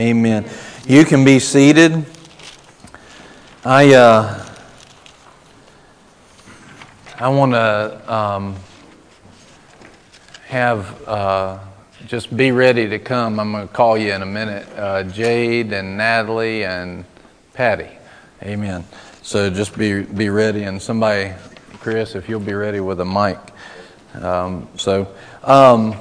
Amen. You can be seated. I uh, I want to um, have uh, just be ready to come. I'm going to call you in a minute. Uh, Jade and Natalie and Patty. Amen. So just be be ready, and somebody, Chris, if you'll be ready with a mic. Um, so. Um,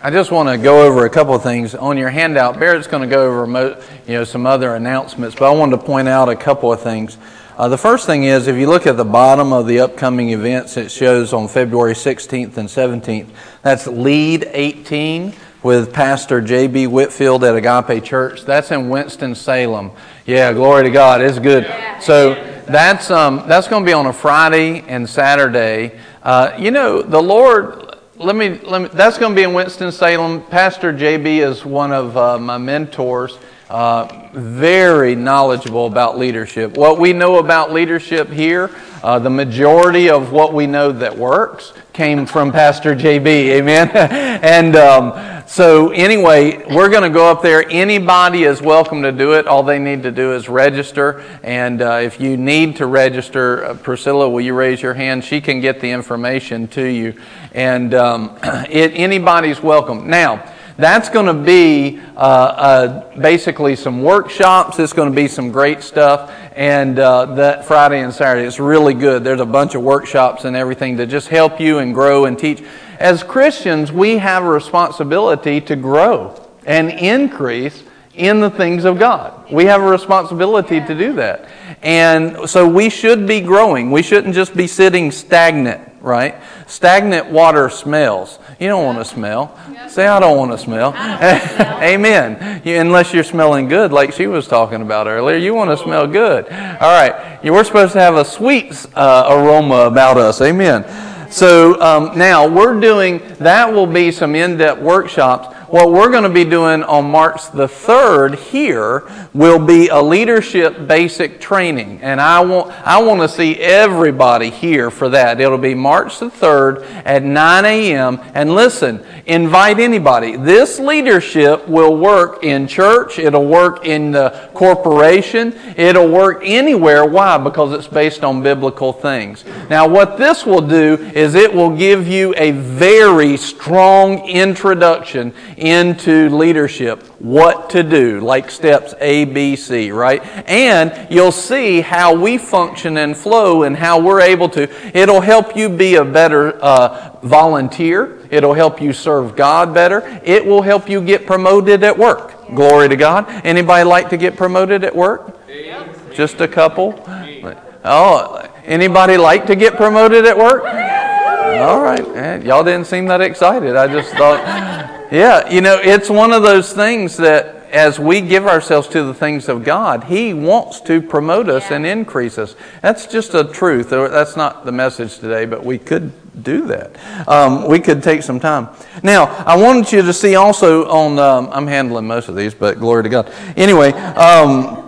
I just want to go over a couple of things on your handout. Barrett's going to go over you know some other announcements, but I wanted to point out a couple of things. Uh, the first thing is, if you look at the bottom of the upcoming events, it shows on February 16th and 17th. That's Lead 18 with Pastor J.B. Whitfield at Agape Church. That's in Winston Salem. Yeah, glory to God. It's good. So that's um, that's going to be on a Friday and Saturday. Uh, you know, the Lord let me, let me that's going to be in Winston-Salem. Pastor JB is one of uh, my mentors, uh, very knowledgeable about leadership. What we know about leadership here, uh, the majority of what we know that works came from Pastor JB. Amen. and um, so, anyway, we're going to go up there. Anybody is welcome to do it. All they need to do is register. And uh, if you need to register, uh, Priscilla, will you raise your hand? She can get the information to you. And um, it, anybody's welcome. Now, that's going to be uh, uh, basically some workshops. It's going to be some great stuff. And uh, that Friday and Saturday, it's really good. There's a bunch of workshops and everything to just help you and grow and teach. As Christians, we have a responsibility to grow and increase in the things of God. We have a responsibility to do that. And so we should be growing. We shouldn't just be sitting stagnant right? Stagnant water smells. You don't want to smell. Say, I don't want to smell. Amen. You, unless you're smelling good, like she was talking about earlier, you want to smell good. All right. We're supposed to have a sweet uh, aroma about us. Amen. So um, now we're doing, that will be some in depth workshops what we're going to be doing on March the 3rd here will be a leadership basic training. And I want, I want to see everybody here for that. It'll be March the 3rd at 9 a.m. And listen, invite anybody. This leadership will work in church, it'll work in the corporation, it'll work anywhere. Why? Because it's based on biblical things. Now, what this will do is it will give you a very strong introduction into leadership, what to do, like steps A, B, C, right? And you'll see how we function and flow and how we're able to. It'll help you be a better uh, volunteer. It'll help you serve God better. It will help you get promoted at work. Glory to God. Anybody like to get promoted at work? Just a couple? Oh, anybody like to get promoted at work? All right. Eh, y'all didn't seem that excited. I just thought, yeah, you know, it's one of those things that as we give ourselves to the things of God, He wants to promote us and increase us. That's just a truth. That's not the message today, but we could do that. Um, we could take some time. Now, I wanted you to see also on, um, I'm handling most of these, but glory to God. Anyway, um,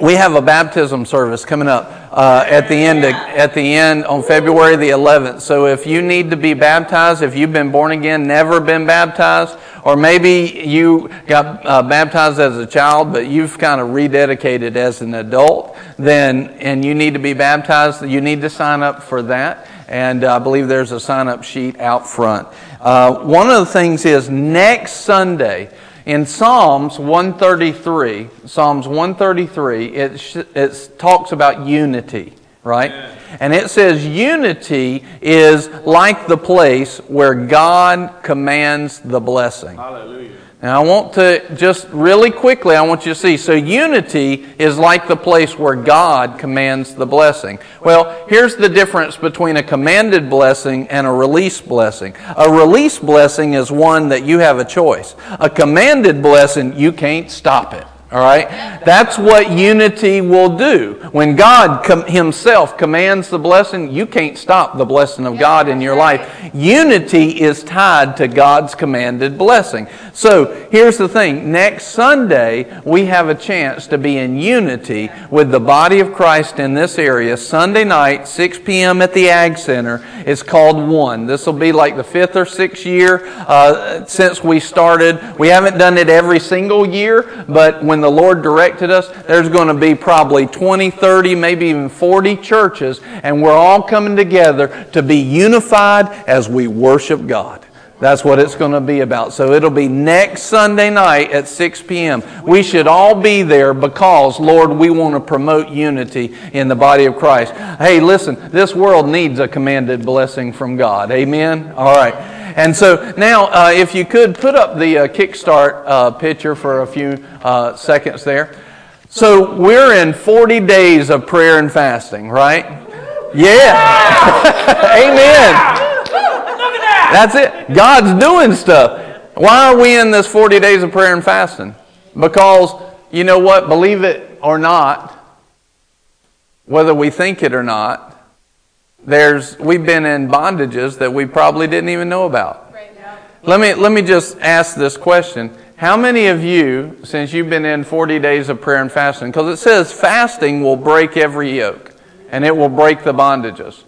we have a baptism service coming up uh, at the end of, at the end on February the 11th. So if you need to be baptized, if you've been born again, never been baptized, or maybe you got uh, baptized as a child, but you've kind of rededicated as an adult, then and you need to be baptized, you need to sign up for that. And uh, I believe there's a sign up sheet out front. Uh, one of the things is next Sunday. In Psalms 133, Psalms 133, it, sh- it talks about unity, right? And it says unity is like the place where God commands the blessing. Hallelujah. Now, I want to just really quickly, I want you to see. So, unity is like the place where God commands the blessing. Well, here's the difference between a commanded blessing and a release blessing. A release blessing is one that you have a choice. A commanded blessing, you can't stop it. All right? That's what unity will do. When God com- Himself commands the blessing, you can't stop the blessing of God in your life. Unity is tied to God's commanded blessing. So here's the thing next Sunday, we have a chance to be in unity with the body of Christ in this area. Sunday night, 6 p.m. at the Ag Center. It's called One. This will be like the fifth or sixth year uh, since we started. We haven't done it every single year, but when when the Lord directed us, there's going to be probably 20, 30, maybe even 40 churches, and we're all coming together to be unified as we worship God. That's what it's going to be about. So it'll be next Sunday night at 6 p.m. We should all be there because, Lord, we want to promote unity in the body of Christ. Hey, listen, this world needs a commanded blessing from God. Amen? All right. And so now, uh, if you could put up the uh, Kickstart uh, picture for a few uh, seconds there. So we're in 40 days of prayer and fasting, right? Yeah. Amen. That's it. God's doing stuff. Why are we in this 40 days of prayer and fasting? Because, you know what, believe it or not, whether we think it or not, there's, we've been in bondages that we probably didn't even know about. Let, me, let me just ask this question. How many of you, since you've been in 40 days of prayer and fasting, because it says fasting will break every yoke and it will break the bondages,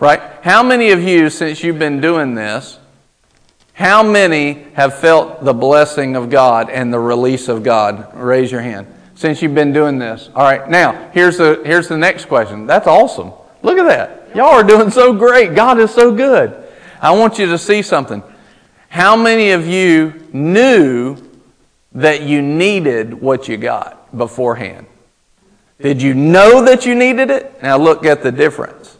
right? How many of you, since you've been doing this, how many have felt the blessing of God and the release of God? Raise your hand. Since you've been doing this. All right, now, here's the, here's the next question. That's awesome. Look at that. Y'all are doing so great. God is so good. I want you to see something. How many of you knew that you needed what you got beforehand? Did you know that you needed it? Now look at the difference.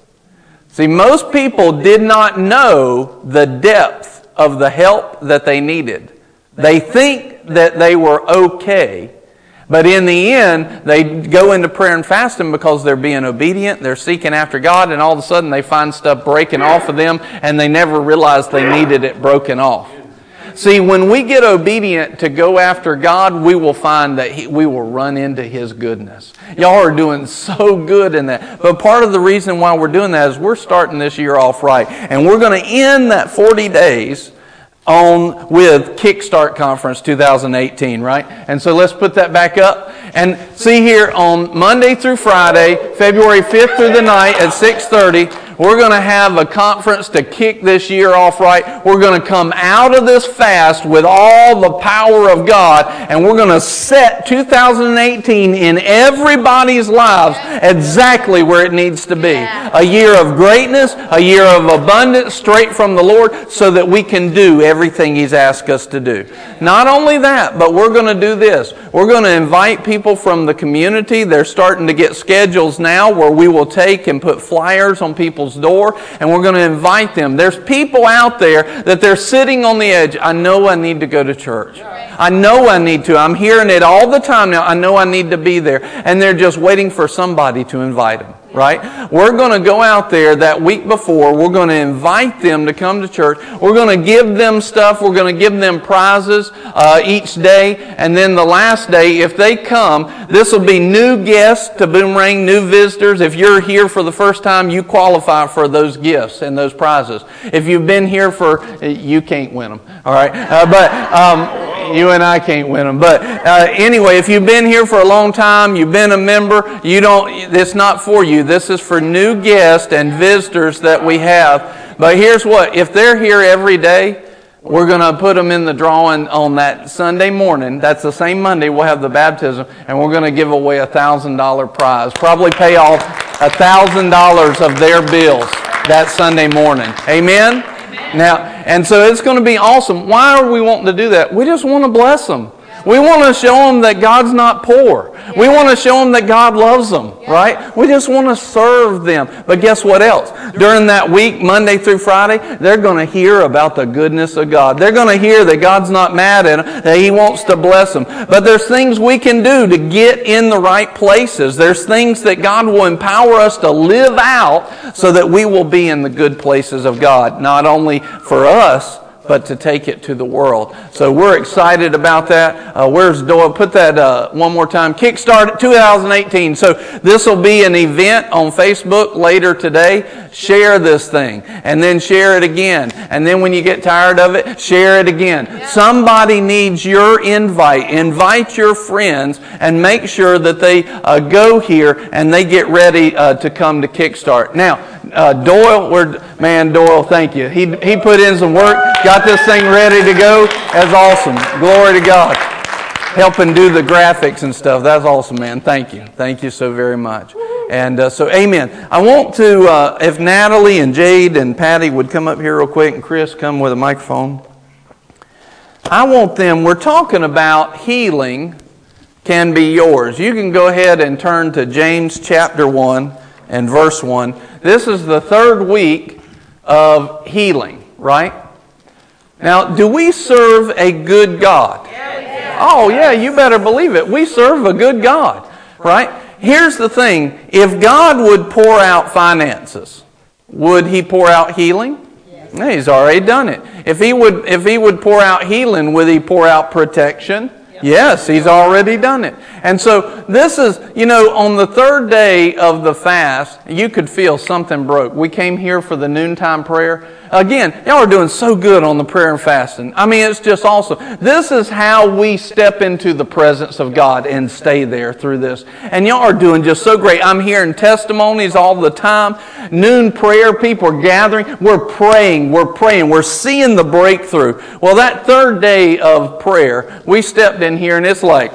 See, most people did not know the depth of the help that they needed. They think that they were okay but in the end, they go into prayer and fasting because they're being obedient, they're seeking after God, and all of a sudden they find stuff breaking off of them, and they never realized they needed it broken off. See, when we get obedient to go after God, we will find that he, we will run into His goodness. Y'all are doing so good in that. But part of the reason why we're doing that is we're starting this year off right. And we're going to end that 40 days on with Kickstart Conference 2018, right? And so let's put that back up. And see here on Monday through Friday, February 5th through the 9th at 6:30, we're going to have a conference to kick this year off right. We're going to come out of this fast with all the power of God, and we're going to set 2018 in everybody's lives exactly where it needs to be. A year of greatness, a year of abundance straight from the Lord, so that we can do everything He's asked us to do. Not only that, but we're going to do this. We're going to invite people from the community. They're starting to get schedules now where we will take and put flyers on people's door and we're going to invite them. There's people out there that they're sitting on the edge. I know I need to go to church. I know I need to. I'm hearing it all the time now. I know I need to be there. And they're just waiting for somebody to invite them right? We're going to go out there that week before. We're going to invite them to come to church. We're going to give them stuff. We're going to give them prizes uh, each day. And then the last day, if they come, this will be new guests to Boomerang, new visitors. If you're here for the first time, you qualify for those gifts and those prizes. If you've been here for, you can't win them, all right? Uh, but um, you and I can't win them. But uh, anyway, if you've been here for a long time, you've been a member, you don't, it's not for you. This is for new guests and visitors that we have. But here's what if they're here every day, we're going to put them in the drawing on that Sunday morning. That's the same Monday we'll have the baptism, and we're going to give away a thousand dollar prize. Probably pay off a thousand dollars of their bills that Sunday morning. Amen? Now, and so it's going to be awesome. Why are we wanting to do that? We just want to bless them. We want to show them that God's not poor. We want to show them that God loves them, right? We just want to serve them. But guess what else? During that week, Monday through Friday, they're going to hear about the goodness of God. They're going to hear that God's not mad at them, that He wants to bless them. But there's things we can do to get in the right places. There's things that God will empower us to live out so that we will be in the good places of God, not only for us, but to take it to the world. So we're excited about that. Uh, where's Doyle? Put that uh, one more time. Kickstart 2018. So this will be an event on Facebook later today. Share this thing and then share it again. And then when you get tired of it, share it again. Yeah. Somebody needs your invite. Invite your friends and make sure that they uh, go here and they get ready uh, to come to Kickstart. Now, uh, Doyle, we're, man, Doyle, thank you. He, he put in some work, got this thing ready to go. That's awesome. Glory to God. Helping do the graphics and stuff. That's awesome, man. Thank you. Thank you so very much. And uh, so, amen. I want to, uh, if Natalie and Jade and Patty would come up here real quick, and Chris come with a microphone. I want them, we're talking about healing can be yours. You can go ahead and turn to James chapter 1 and verse 1. This is the third week of healing, right? Now, do we serve a good God? Oh, yeah, you better believe it. We serve a good God, right? Here's the thing if God would pour out finances, would He pour out healing? He's already done it. If he would, if he would pour out healing, would he pour out protection? Yes, he's already done it. And so this is, you know, on the third day of the fast, you could feel something broke. We came here for the noontime prayer. Again, y'all are doing so good on the prayer and fasting. I mean, it's just awesome. This is how we step into the presence of God and stay there through this. And y'all are doing just so great. I'm hearing testimonies all the time. Noon prayer, people are gathering. We're praying. We're praying. We're seeing the breakthrough. Well, that third day of prayer, we stepped in here and it's like,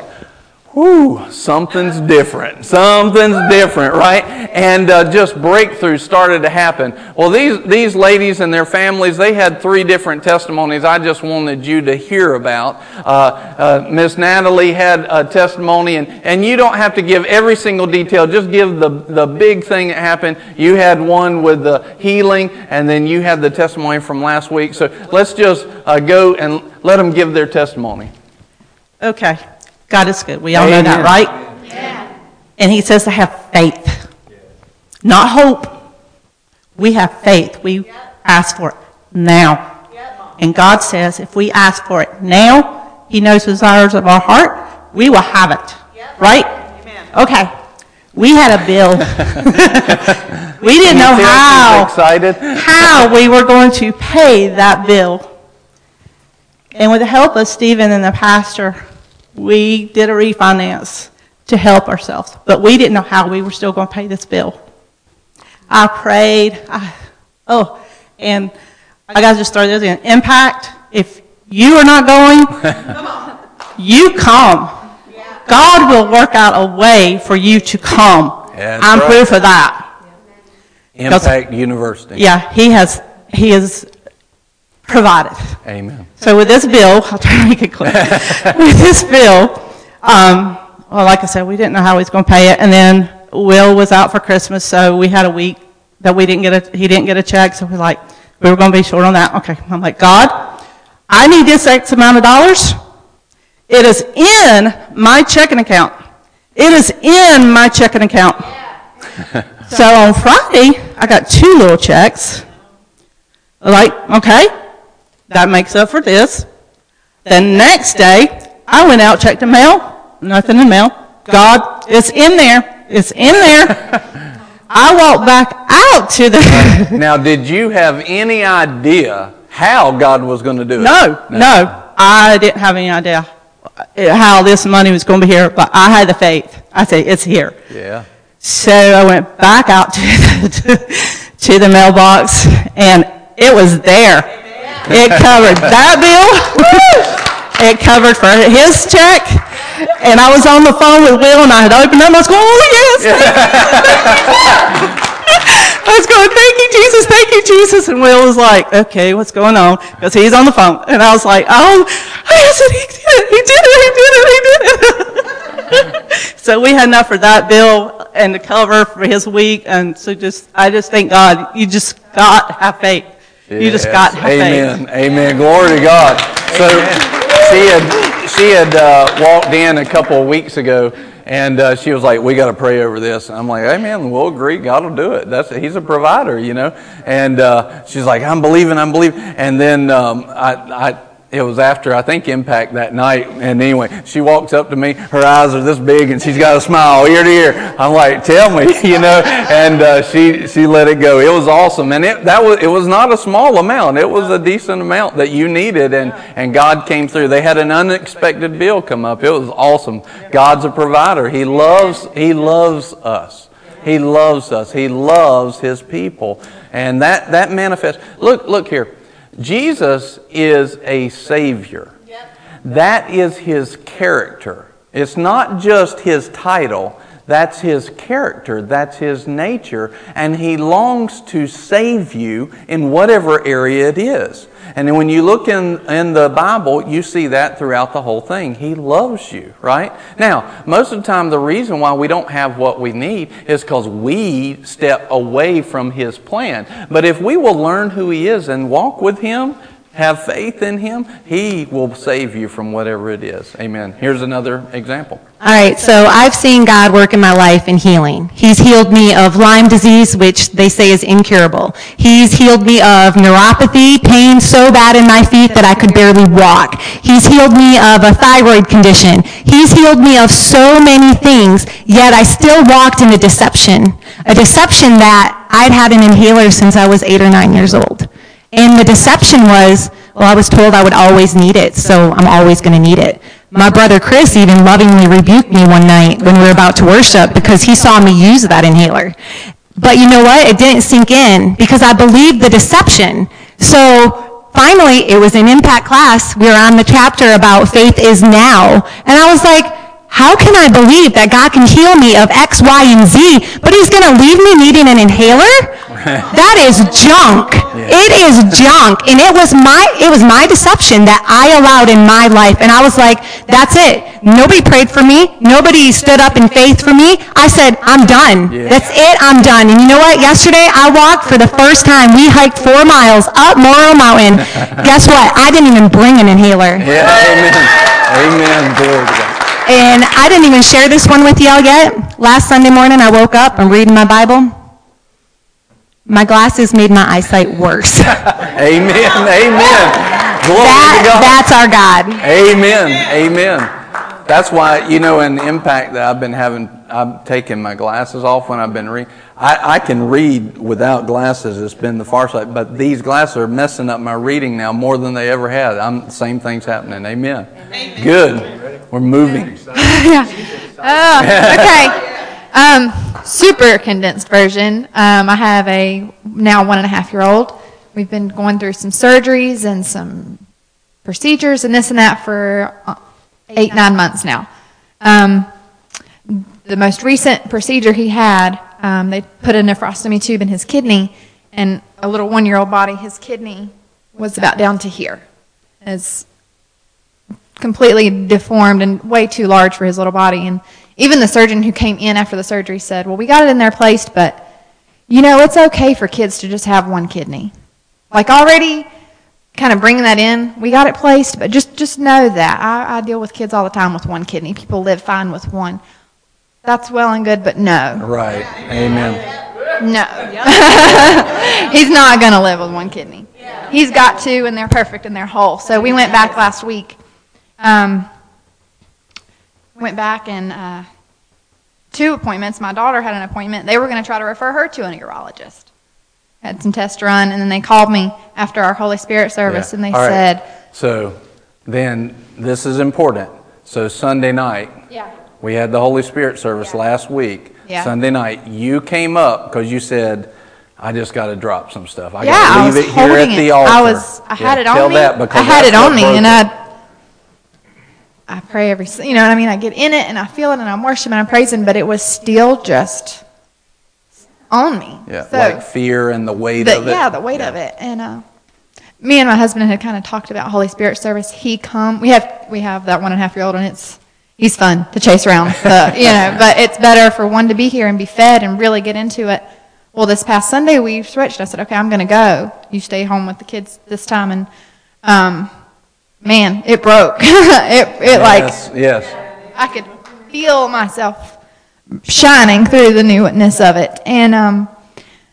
whoo, something's different. Something's different, right? And uh, just breakthroughs started to happen. Well, these, these ladies and their families, they had three different testimonies I just wanted you to hear about. Uh, uh, Miss Natalie had a testimony, and, and you don't have to give every single detail, just give the, the big thing that happened. You had one with the healing, and then you had the testimony from last week. So let's just uh, go and let them give their testimony. Okay. God is good. We all Amen. know that, right? Yeah. And He says to have faith, not hope. We have faith. We yep. ask for it now. Yep. And God says if we ask for it now, He knows the desires of our heart, we will have it. Yep. Right? Amen. Okay. We had a bill. we didn't know how, excited. how we were going to pay that bill. And with the help of Stephen and the pastor, we did a refinance to help ourselves, but we didn't know how we were still going to pay this bill. I prayed. I, oh, and I got to just throw this in. Impact, if you are not going, you come. God will work out a way for you to come. Yeah, I'm right. proof of that. Impact University. Yeah, he has he has provided. Amen. So with this bill, I'll try to make it clear. with this bill, um, well, like I said, we didn't know how he was going to pay it, and then Will was out for Christmas, so we had a week that we didn't get a he didn't get a check, so we're like we were going to be short on that. Okay, I'm like God, I need this X amount of dollars. It is in my checking account. It is in my checking account. so on Friday, I got two little checks. Like, okay, that makes up for this. The next day, I went out, checked the mail, nothing in mail. God, it's in there. It's in there. I walked back out to the. now, did you have any idea how God was going to do it? No, no, no. I didn't have any idea how this money was going to be here, but I had the faith. I said, it's here. Yeah. So I went back out to the, to the mailbox, and it was there. It covered that bill. it covered for his check. And I was on the phone with Will and I had opened up I was going, oh yes. I was going, thank you, Jesus, thank you, Jesus. And Will was like, okay, what's going on? Because he's on the phone. And I was like, oh, I said, he did it, he did it, he did it, he did it. so we had enough for that bill and to cover for his week. And so just, I just thank God, you just got to have faith. You just got Amen. Faith. Amen. Glory to God. So she had she had uh, walked in a couple of weeks ago, and uh, she was like, "We got to pray over this." And I'm like, "Amen. we'll agree. God will do it. That's He's a provider, you know." And uh, she's like, "I'm believing. I'm believing." And then um, I, I it was after I think Impact that night. And anyway, she walks up to me. Her eyes are this big, and she's got a smile ear to ear. I'm like, "Tell me," you know. And uh, she she let it go. It was awesome, and it that was it was not a small amount. It was a decent amount that you needed, and and God came through. They had an unexpected bill come up. It was awesome. God's a provider. He loves He loves us. He loves us. He loves His people, and that that manifests. Look look here. Jesus is a Savior. That is His character. It's not just His title, that's His character, that's His nature, and He longs to save you in whatever area it is. And when you look in, in the Bible, you see that throughout the whole thing. He loves you, right? Now, most of the time, the reason why we don't have what we need is because we step away from His plan. But if we will learn who He is and walk with Him, have faith in Him, He will save you from whatever it is. Amen. Here's another example. All right, so I've seen God work in my life in healing. He's healed me of Lyme disease, which they say is incurable. He's healed me of neuropathy, pain so bad in my feet that I could barely walk. He's healed me of a thyroid condition. He's healed me of so many things, yet I still walked in a deception. A deception that I'd had an inhaler since I was eight or nine years old. And the deception was, well, I was told I would always need it, so I'm always going to need it. My brother Chris even lovingly rebuked me one night when we were about to worship because he saw me use that inhaler. But you know what? It didn't sink in because I believed the deception. So finally, it was an impact class. We were on the chapter about faith is now. And I was like, how can I believe that God can heal me of X, Y, and Z, but He's going to leave me needing an inhaler? that is junk. It is junk. And it was my it was my deception that I allowed in my life. And I was like, that's it. Nobody prayed for me. Nobody stood up in faith for me. I said, I'm done. Yeah. That's it. I'm done. And you know what? Yesterday I walked for the first time. We hiked four miles up Morrow Mountain. Guess what? I didn't even bring an inhaler. Yeah, amen. Amen. Glory. And I didn't even share this one with y'all yet. Last Sunday morning, I woke up, I'm reading my Bible. My glasses made my eyesight worse. Amen. Amen. Glory that, to God. that's our God. Amen. Amen. That's why, you know, in the impact that I've been having, I've taken my glasses off when I've been reading. I, I can read without glasses. It's been the far side. But these glasses are messing up my reading now more than they ever had. I'm, same thing's happening. Amen. Good. We're moving. Oh, okay. Um, super condensed version. Um, I have a now one and a half year old. We've been going through some surgeries and some procedures and this and that for uh, eight, nine months now. Um, the most recent procedure he had, um, they put a nephrostomy tube in his kidney, and a little one year old body, his kidney was about down to here. It's completely deformed and way too large for his little body. And even the surgeon who came in after the surgery said, Well, we got it in there placed, but you know, it's okay for kids to just have one kidney. Like already kind of bringing that in, we got it placed, but just, just know that. I, I deal with kids all the time with one kidney. People live fine with one. That's well and good, but no. Right. Amen. No. He's not going to live with one kidney. He's got two, and they're perfect and they're whole. So we went back last week. Um, went back and uh, two appointments. My daughter had an appointment. They were going to try to refer her to a urologist. Had some tests run, and then they called me after our Holy Spirit service, Yeah. and they All right. said, So then this is important. So Sunday night, "Yeah, we had the Holy Spirit service last week. Yeah. Sunday night, you came up because you said, I just got to drop some stuff. I yeah." got to leave it here at it. the altar. I was. I had Yeah, it on tell me. That because I had it on me, and. I. I pray every, you know what I mean? I get in it and I feel it and I'm worshiping and I'm praising, but it was still just on me. Yeah, So- like fear and the weight the, of it. yeah, the weight of it. And uh, me and my husband had kind of talked about Holy Spirit service. He come. We have we have that one and a half year old, and it's he's fun to chase around. The, you know, but it's better for one to be here and be fed and really get into it. Well, this past Sunday we switched. I said, okay, I'm going to go. You stay home with the kids this time, and um, man, it broke. it it like Yes, yes. I could feel myself shining through the newness of it. And um,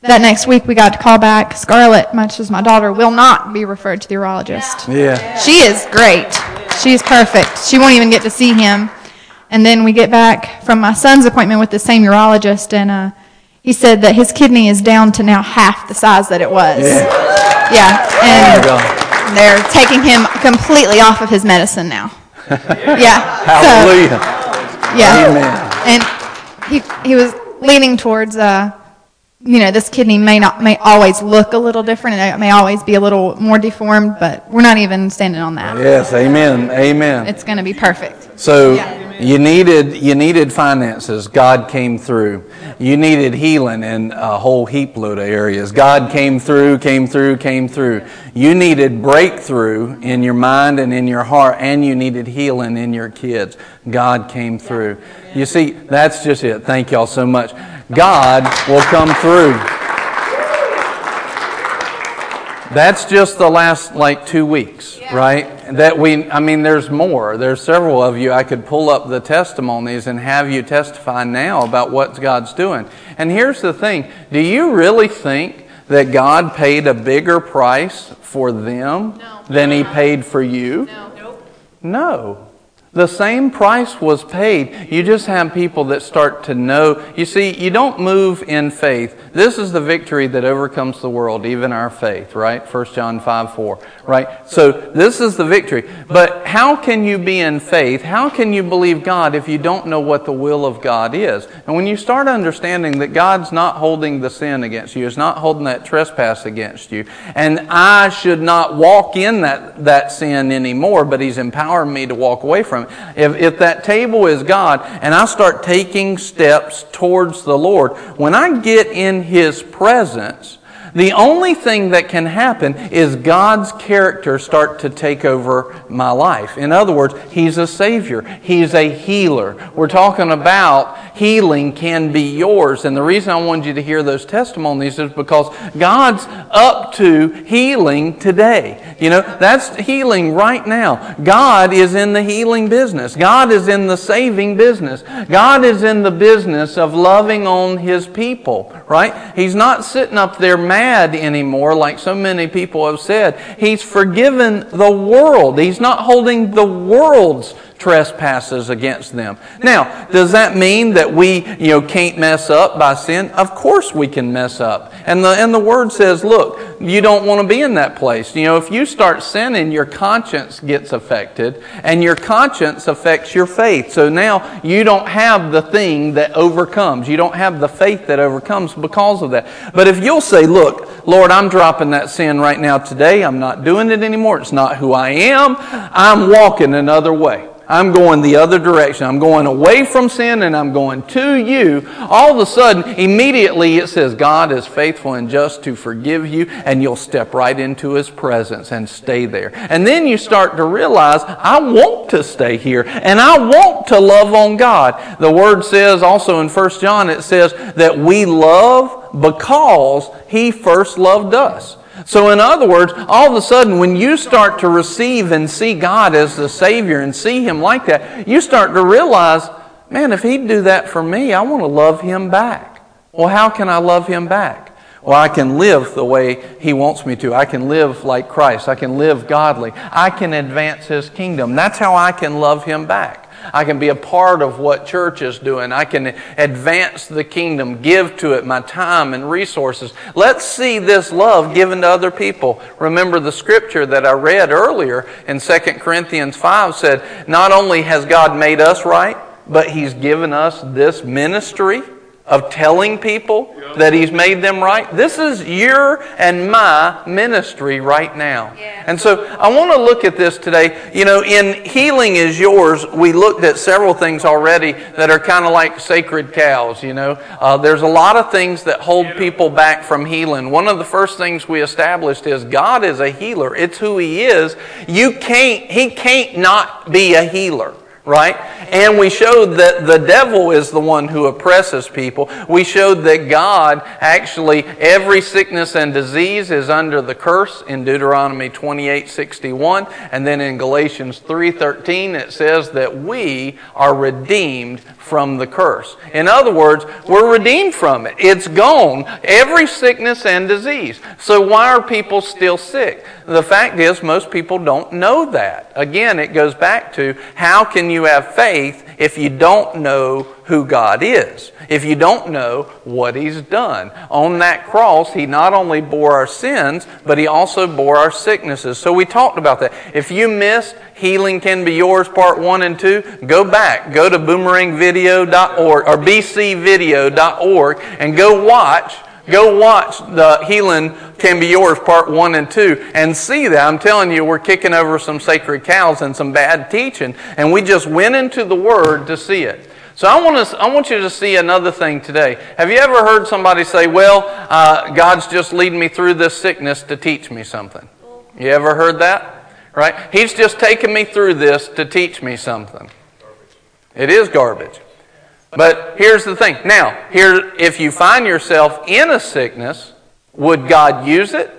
that next week, we got to call back. Scarlett, much as my daughter, will not be referred to the urologist. Yeah. She is great. She's perfect. She won't even get to see him. And then we get back from my son's appointment with the same urologist, and uh, he said that his kidney is down to now half the size that it was. Yeah. You And they're taking him completely off of his medicine now. Yeah. So- Hallelujah. yeah. Amen. And he he was leaning towards uh you know this kidney may not may always look a little different and it may always be a little more deformed but we're not even standing on that. Yes, amen. Amen. It's going to be perfect. So Yeah. you needed you needed finances. God came through. You needed healing in a whole heap load of areas. God came through, came through, came through. You needed breakthrough in your mind and in your heart, and you needed healing in your kids. God came through. You see, that's just it. Thank y'all so much. God will come through. That's just the last like two weeks, right? That we, I mean, there's more. There's several of you. I could pull up the testimonies and have you testify now about what God's doing. And here's the thing do you really think that God paid a bigger price for them than He paid for you? No. The same price was paid. You just have people that start to know. You see, you don't move in faith. This is the victory that overcomes the world, even our faith, right? 1 John 5 4, right? So this is the victory. But how can you be in faith? How can you believe God if you don't know what the will of God is? And when you start understanding that God's not holding the sin against you, is not holding that trespass against you, and I should not walk in that, that sin anymore, but He's empowering me to walk away from it. If, if that table is God and I start taking steps towards the Lord, when I get in His presence, the only thing that can happen is God's character start to take over my life. In other words, He's a Savior. He's a healer. We're talking about healing can be yours. And the reason I wanted you to hear those testimonies is because God's up to healing today. You know, that's healing right now. God is in the healing business. God is in the saving business. God is in the business of loving on His people, right? He's not sitting up there mad anymore like so many people have said. He's forgiven the world. He's not holding the world's trespasses against them. Now, does that mean that we, you know, can't mess up by sin? Of course we can mess up. And the and the word says, look, you don't want to be in that place. You know, if you start sinning, your conscience gets affected, and your conscience affects your faith. So now you don't have the thing that overcomes. You don't have the faith that overcomes because of that. But if you'll say, look, Lord, I'm dropping that sin right now today. I'm not doing it anymore. It's not who I am. I'm walking another way. I'm going the other direction. I'm going away from sin and I'm going to you. All of a sudden, immediately it says, God is faithful and just to forgive you, and you'll step right into His presence and stay there. And then you start to realize, I want to stay here and I want to love on God. The Word says also in 1 John, it says that we love because He first loved us. So, in other words, all of a sudden, when you start to receive and see God as the Savior and see Him like that, you start to realize, man, if He'd do that for me, I want to love Him back. Well, how can I love Him back? Well, I can live the way He wants me to. I can live like Christ. I can live godly. I can advance His kingdom. That's how I can love Him back. I can be a part of what church is doing. I can advance the kingdom, give to it my time and resources. Let's see this love given to other people. Remember the scripture that I read earlier in 2 Corinthians 5 said, Not only has God made us right, but He's given us this ministry of telling people that He's made them right. This is your and my ministry right now. And so I want to look at this today. You know, in Healing is Yours, we looked at several things already that are kind of like sacred cows, you know. Uh, there's a lot of things that hold people back from healing. One of the first things we established is God is a healer. It's who He is. You can't, He can't not be a healer right? And we showed that the devil is the one who oppresses people. We showed that God actually, every sickness and disease is under the curse in Deuteronomy 28 61. And then in Galatians 3 13, it says that we are redeemed from the curse. In other words, we're redeemed from it. It's gone, every sickness and disease. So why are people still sick? The fact is, most people don't know that. Again, it goes back to how can you have faith if you don't know who God is? If you don't know what He's done? On that cross, He not only bore our sins, but He also bore our sicknesses. So we talked about that. If you missed Healing Can Be Yours Part 1 and 2, go back. Go to boomerangvideo.org or bcvideo.org and go watch Go watch the Healing Can Be Yours Part 1 and 2 and see that. I'm telling you, we're kicking over some sacred cows and some bad teaching, and we just went into the Word to see it. So I want, to, I want you to see another thing today. Have you ever heard somebody say, Well, uh, God's just leading me through this sickness to teach me something? You ever heard that? Right? He's just taking me through this to teach me something. It is garbage. But here's the thing. Now, here, if you find yourself in a sickness, would God use it?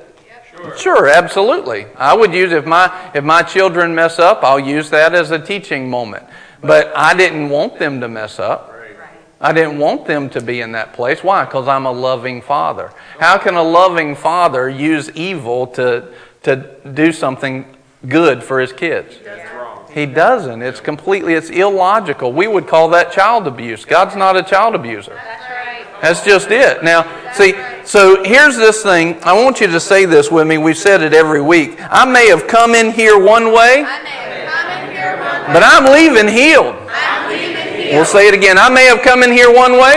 Sure. sure, absolutely. I would use if my if my children mess up, I'll use that as a teaching moment. But I didn't want them to mess up. I didn't want them to be in that place. Why? Because I'm a loving father. How can a loving father use evil to to do something good for his kids? He doesn't. It's completely, it's illogical. We would call that child abuse. God's not a child abuser. That's just it. Now, see, so here's this thing. I want you to say this with me. We've said it every week. I may have come in here one way, but I'm leaving healed. We'll say it again. I may have come in here one way,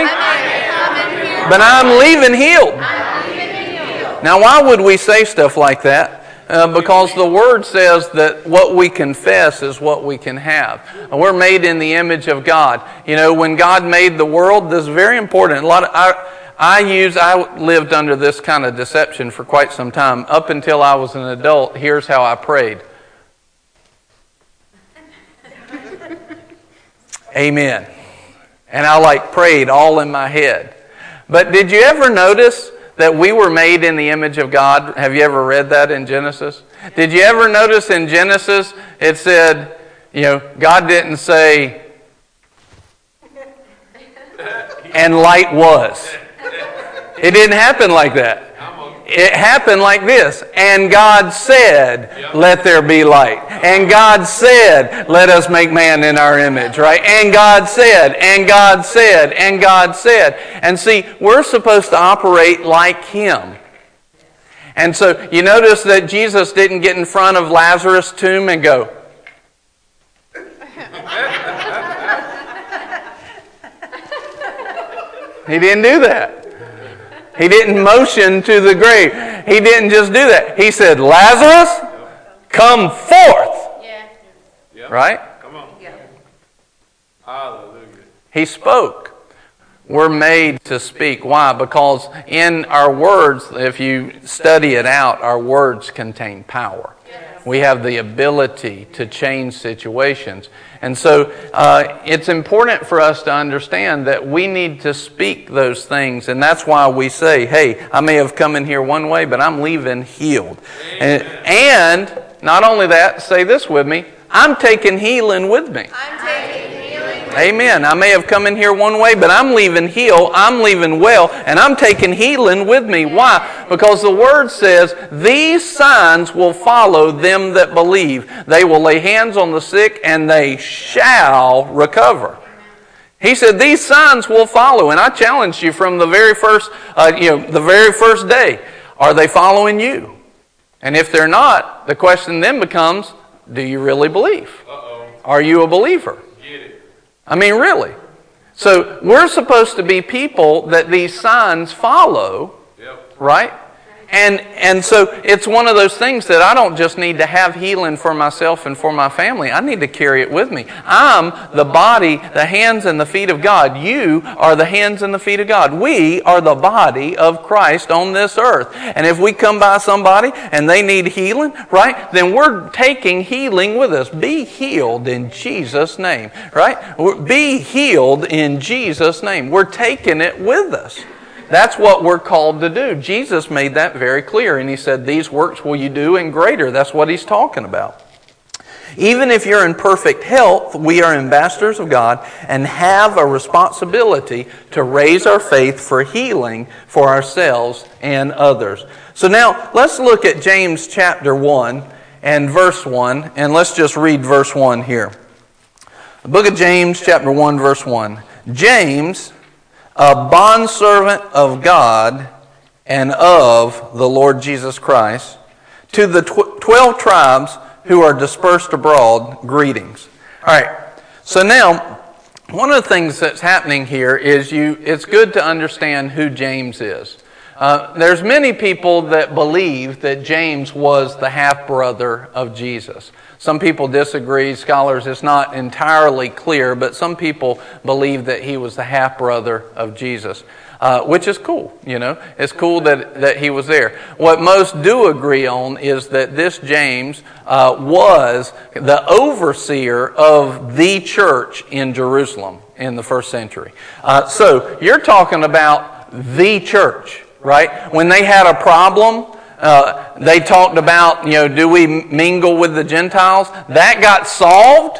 but I'm leaving healed. Now, why would we say stuff like that? Uh, because the Word says that what we confess is what we can have. And we're made in the image of God. You know, when God made the world, this is very important. A lot of, I, I use, I lived under this kind of deception for quite some time. Up until I was an adult, here's how I prayed. Amen. And I like prayed all in my head. But did you ever notice that we were made in the image of God. Have you ever read that in Genesis? Did you ever notice in Genesis it said, you know, God didn't say, and light was. It didn't happen like that it happened like this. And God said, Let there be light. And God said, Let us make man in our image, right? And God said, and God said, and God said. And see, we're supposed to operate like Him. And so you notice that Jesus didn't get in front of Lazarus' tomb and go, He didn't do that. He didn't motion to the grave. He didn't just do that. He said, Lazarus, come forth. Yeah. Right? Come on. Yeah. Hallelujah. He spoke. We're made to speak. Why? Because in our words, if you study it out, our words contain power. We have the ability to change situations. And so uh, it's important for us to understand that we need to speak those things. And that's why we say, hey, I may have come in here one way, but I'm leaving healed. And, and, not only that, say this with me I'm taking healing with me. Amen. I may have come in here one way, but I'm leaving healed. I'm leaving well, and I'm taking healing with me. Why? Because the Word says, These signs will follow them that believe. They will lay hands on the sick, and they shall recover. He said, These signs will follow. And I challenge you from the very first, uh, you know, the very first day. Are they following you? And if they're not, the question then becomes, do you really believe? Uh-oh. Are you a believer? I mean, really. So we're supposed to be people that these signs follow, right? And, and so it's one of those things that I don't just need to have healing for myself and for my family. I need to carry it with me. I'm the body, the hands and the feet of God. You are the hands and the feet of God. We are the body of Christ on this earth. And if we come by somebody and they need healing, right, then we're taking healing with us. Be healed in Jesus' name, right? Be healed in Jesus' name. We're taking it with us. That's what we're called to do. Jesus made that very clear, and he said, These works will you do, and greater. That's what he's talking about. Even if you're in perfect health, we are ambassadors of God and have a responsibility to raise our faith for healing for ourselves and others. So now let's look at James chapter 1 and verse 1, and let's just read verse 1 here. The book of James, chapter 1, verse 1. James, a bondservant of God and of the Lord Jesus Christ, to the tw- 12 tribes who are dispersed abroad, greetings. All right, so now, one of the things that's happening here is you, it's good to understand who James is. Uh, there's many people that believe that James was the half brother of Jesus. Some people disagree. Scholars, it's not entirely clear, but some people believe that he was the half brother of Jesus. Uh, which is cool, you know. It's cool that, that he was there. What most do agree on is that this James uh, was the overseer of the church in Jerusalem in the first century. Uh, so you're talking about the church, right? When they had a problem, uh, they talked about, you know, do we mingle with the Gentiles? That got solved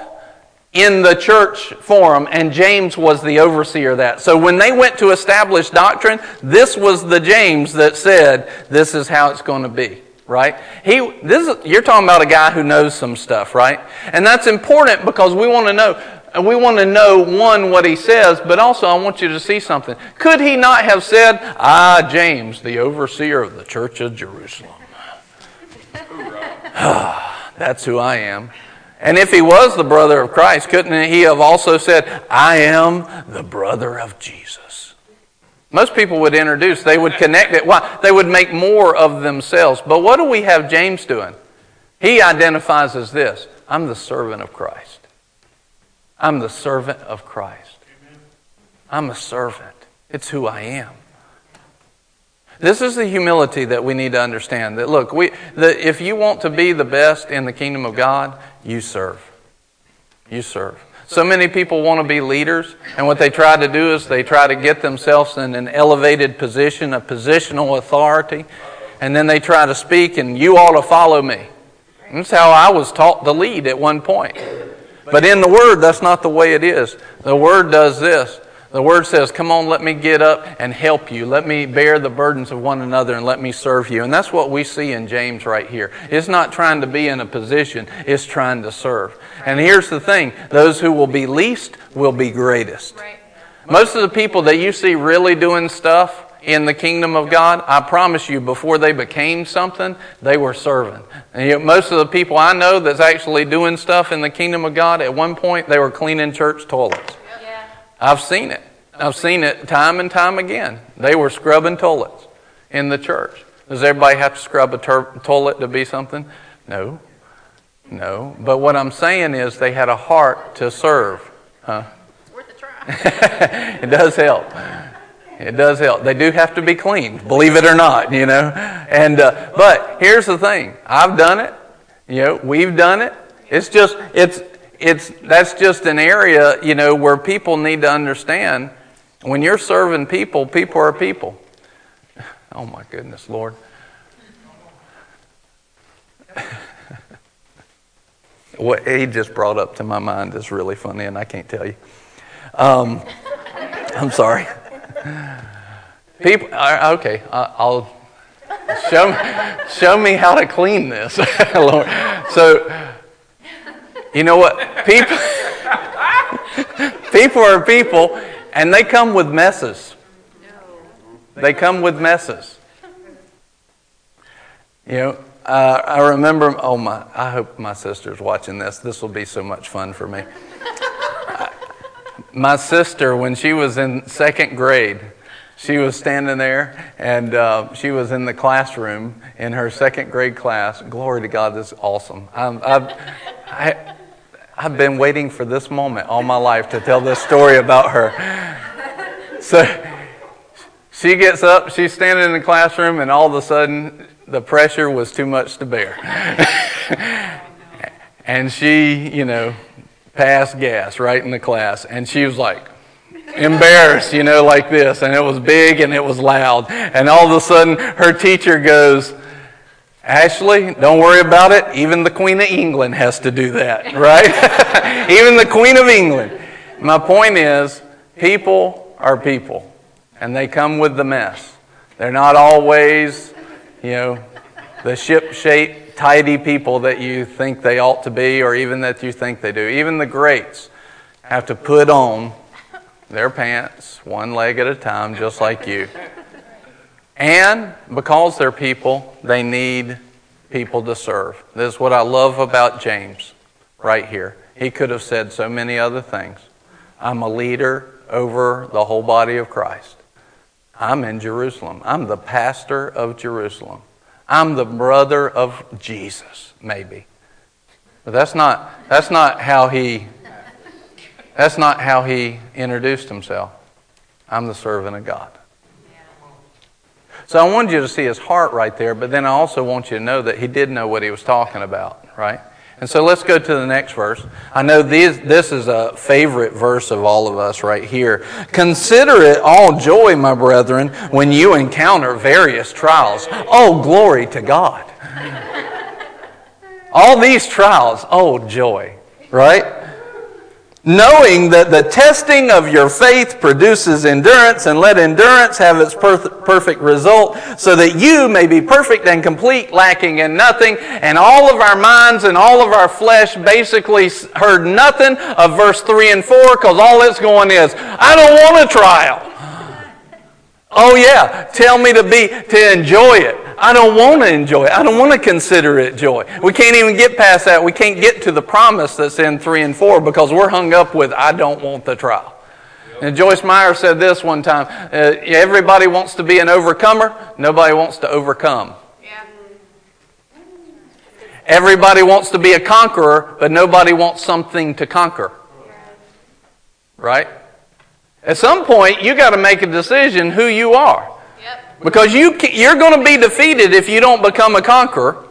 in the church forum, and James was the overseer of that. So when they went to establish doctrine, this was the James that said, this is how it's going to be. Right? He, this is, you're talking about a guy who knows some stuff, right? And that's important because we want to know, we want to know, one, what he says, but also I want you to see something. Could he not have said, Ah, James, the overseer of the church of Jerusalem? That's who I am. And if he was the brother of Christ, couldn't he have also said, I am the brother of Jesus? Most people would introduce, they would connect it. Why? They would make more of themselves. But what do we have James doing? He identifies as this I'm the servant of Christ. I'm the servant of Christ. I'm a servant. It's who I am. This is the humility that we need to understand. That look, we, that if you want to be the best in the kingdom of God, you serve. You serve. So many people want to be leaders, and what they try to do is they try to get themselves in an elevated position, a positional authority, and then they try to speak, and you ought to follow me. That's how I was taught to lead at one point. But in the Word, that's not the way it is. The Word does this the word says, Come on, let me get up and help you. Let me bear the burdens of one another and let me serve you. And that's what we see in James right here. It's not trying to be in a position, it's trying to serve. And here's the thing those who will be least will be greatest. Most of the people that you see really doing stuff, in the kingdom of God, I promise you, before they became something, they were serving. And you know, most of the people I know that's actually doing stuff in the kingdom of God, at one point they were cleaning church toilets. I've seen it. I've seen it time and time again. They were scrubbing toilets in the church. Does everybody have to scrub a ter- toilet to be something? No. No. But what I'm saying is they had a heart to serve. Huh? It's worth a try. it does help. It does help. They do have to be cleaned, believe it or not, you know. And uh, but here's the thing: I've done it. You know, we've done it. It's just it's it's that's just an area you know where people need to understand when you're serving people people are people oh my goodness lord what he just brought up to my mind is really funny and i can't tell you um, i'm sorry people uh, okay i'll show me, show me how to clean this lord so you know what? People, people are people, and they come with messes. They come with messes. You know, uh, I remember. Oh my! I hope my sister's watching this. This will be so much fun for me. My sister, when she was in second grade, she was standing there, and uh, she was in the classroom in her second grade class. Glory to God, this is awesome. I'm, I've, I, I've been waiting for this moment all my life to tell this story about her. So she gets up, she's standing in the classroom, and all of a sudden, the pressure was too much to bear. and she, you know, passed gas right in the class, and she was like, embarrassed, you know, like this. And it was big and it was loud. And all of a sudden, her teacher goes, Ashley, don't worry about it. Even the Queen of England has to do that, right? Even the Queen of England. My point is, people are people, and they come with the mess. They're not always, you know, the ship shaped, tidy people that you think they ought to be, or even that you think they do. Even the greats have to put on their pants one leg at a time, just like you. And because they're people, they need people to serve. This is what I love about James right here. He could have said so many other things. I'm a leader over the whole body of Christ. I'm in Jerusalem. I'm the pastor of Jerusalem. I'm the brother of Jesus, maybe. But that's not, that's not how he that's not how he introduced himself. I'm the servant of God. So I wanted you to see his heart right there, but then I also want you to know that he did know what he was talking about, right? And so let's go to the next verse. I know these, this is a favorite verse of all of us right here. Consider it all joy, my brethren, when you encounter various trials. Oh, glory to God. All these trials, oh, joy, right? Knowing that the testing of your faith produces endurance, and let endurance have its perfect result, so that you may be perfect and complete, lacking in nothing. And all of our minds and all of our flesh basically heard nothing of verse 3 and 4 because all it's going is, I don't want a trial. Oh yeah, tell me to be to enjoy it. I don't want to enjoy it. I don't want to consider it joy. We can't even get past that. We can't get to the promise that's in 3 and 4 because we're hung up with, I don't want the trial. And Joyce Meyer said this one time uh, everybody wants to be an overcomer, nobody wants to overcome. Everybody wants to be a conqueror, but nobody wants something to conquer. Right? At some point, you got to make a decision who you are. Because you, you're going to be defeated if you don't become a conqueror.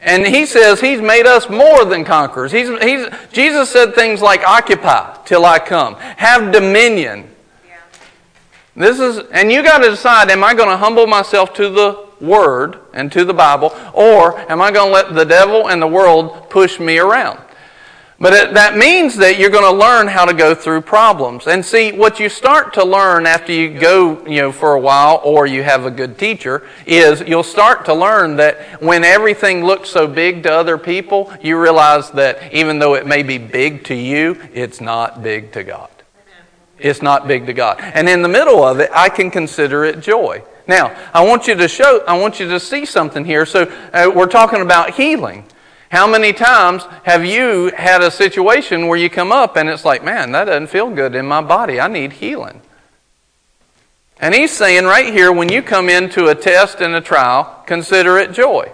And he says he's made us more than conquerors. He's, he's, Jesus said things like, occupy till I come, have dominion. This is, and you got to decide, am I going to humble myself to the Word and to the Bible, or am I going to let the devil and the world push me around? But it, that means that you're going to learn how to go through problems. And see, what you start to learn after you go, you know, for a while or you have a good teacher is you'll start to learn that when everything looks so big to other people, you realize that even though it may be big to you, it's not big to God. It's not big to God. And in the middle of it, I can consider it joy. Now, I want you to show, I want you to see something here. So, uh, we're talking about healing. How many times have you had a situation where you come up and it's like, man, that doesn't feel good in my body. I need healing. And he's saying right here, when you come into a test and a trial, consider it joy.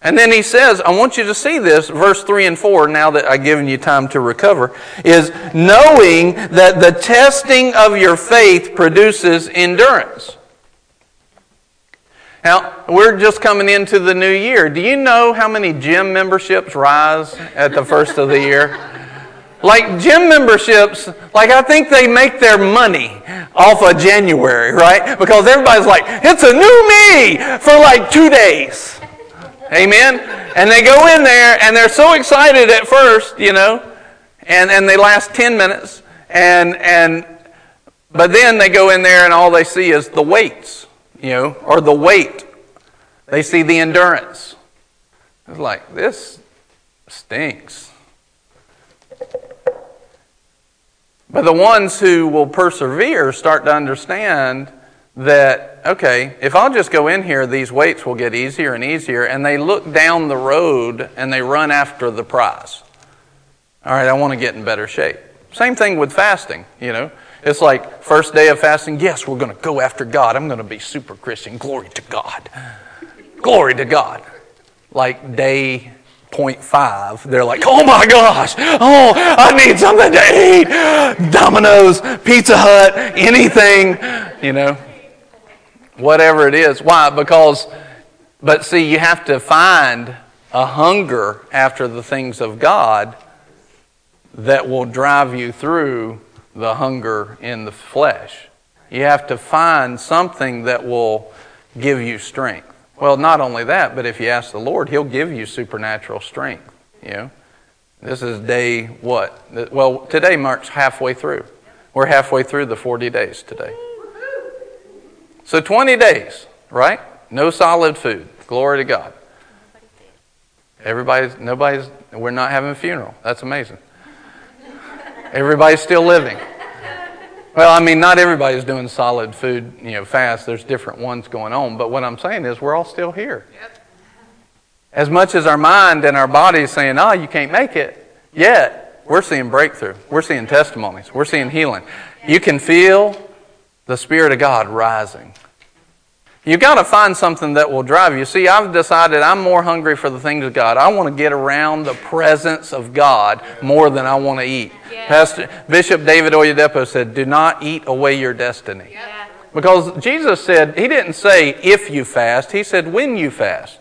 And then he says, I want you to see this, verse 3 and 4, now that I've given you time to recover, is knowing that the testing of your faith produces endurance. Now, we're just coming into the new year. Do you know how many gym memberships rise at the first of the year? Like gym memberships, like I think they make their money off of January, right? Because everybody's like, it's a new me for like two days. Amen? And they go in there and they're so excited at first, you know, and, and they last 10 minutes. And, and, but then they go in there and all they see is the weights you know, or the weight. They see the endurance. It's like, this stinks. But the ones who will persevere start to understand that, okay, if I'll just go in here, these weights will get easier and easier, and they look down the road and they run after the prize. All right, I want to get in better shape. Same thing with fasting, you know. It's like first day of fasting, yes, we're going to go after God. I'm going to be super Christian. Glory to God. Glory to God. Like day 0.5, they're like, oh my gosh, oh, I need something to eat. Domino's, Pizza Hut, anything, you know, whatever it is. Why? Because, but see, you have to find a hunger after the things of God that will drive you through the hunger in the flesh. You have to find something that will give you strength. Well, not only that, but if you ask the Lord, He'll give you supernatural strength. You know, this is day what? Well, today marks halfway through. We're halfway through the 40 days today. So 20 days, right? No solid food. Glory to God. Everybody's, nobody's, we're not having a funeral. That's amazing. Everybody's still living. Well, I mean, not everybody's doing solid food, you know, fast. There's different ones going on. But what I'm saying is, we're all still here. Yep. As much as our mind and our body is saying, oh, you can't make it, yet we're seeing breakthrough. We're seeing testimonies. We're seeing healing. You can feel the Spirit of God rising. You've got to find something that will drive you. See, I've decided I'm more hungry for the things of God. I want to get around the presence of God more than I want to eat. Yeah. Pastor, Bishop David Oyedepo said, Do not eat away your destiny. Yeah. Because Jesus said, He didn't say if you fast, He said when you fast.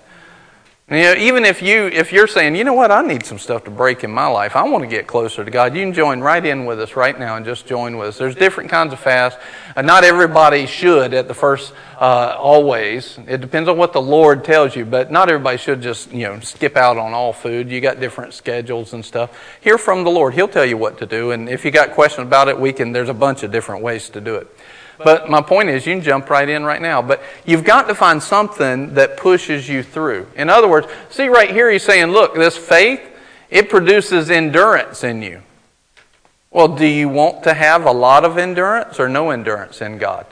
You know, even if you if you're saying, you know what, I need some stuff to break in my life. I want to get closer to God. You can join right in with us right now and just join with us. There's different kinds of fasts. Uh, not everybody should at the first uh, always. It depends on what the Lord tells you, but not everybody should just you know skip out on all food. You got different schedules and stuff. Hear from the Lord. He'll tell you what to do. And if you got questions about it, we can. There's a bunch of different ways to do it. But my point is, you can jump right in right now. But you've got to find something that pushes you through. In other words, see right here, he's saying, look, this faith, it produces endurance in you. Well, do you want to have a lot of endurance or no endurance in God?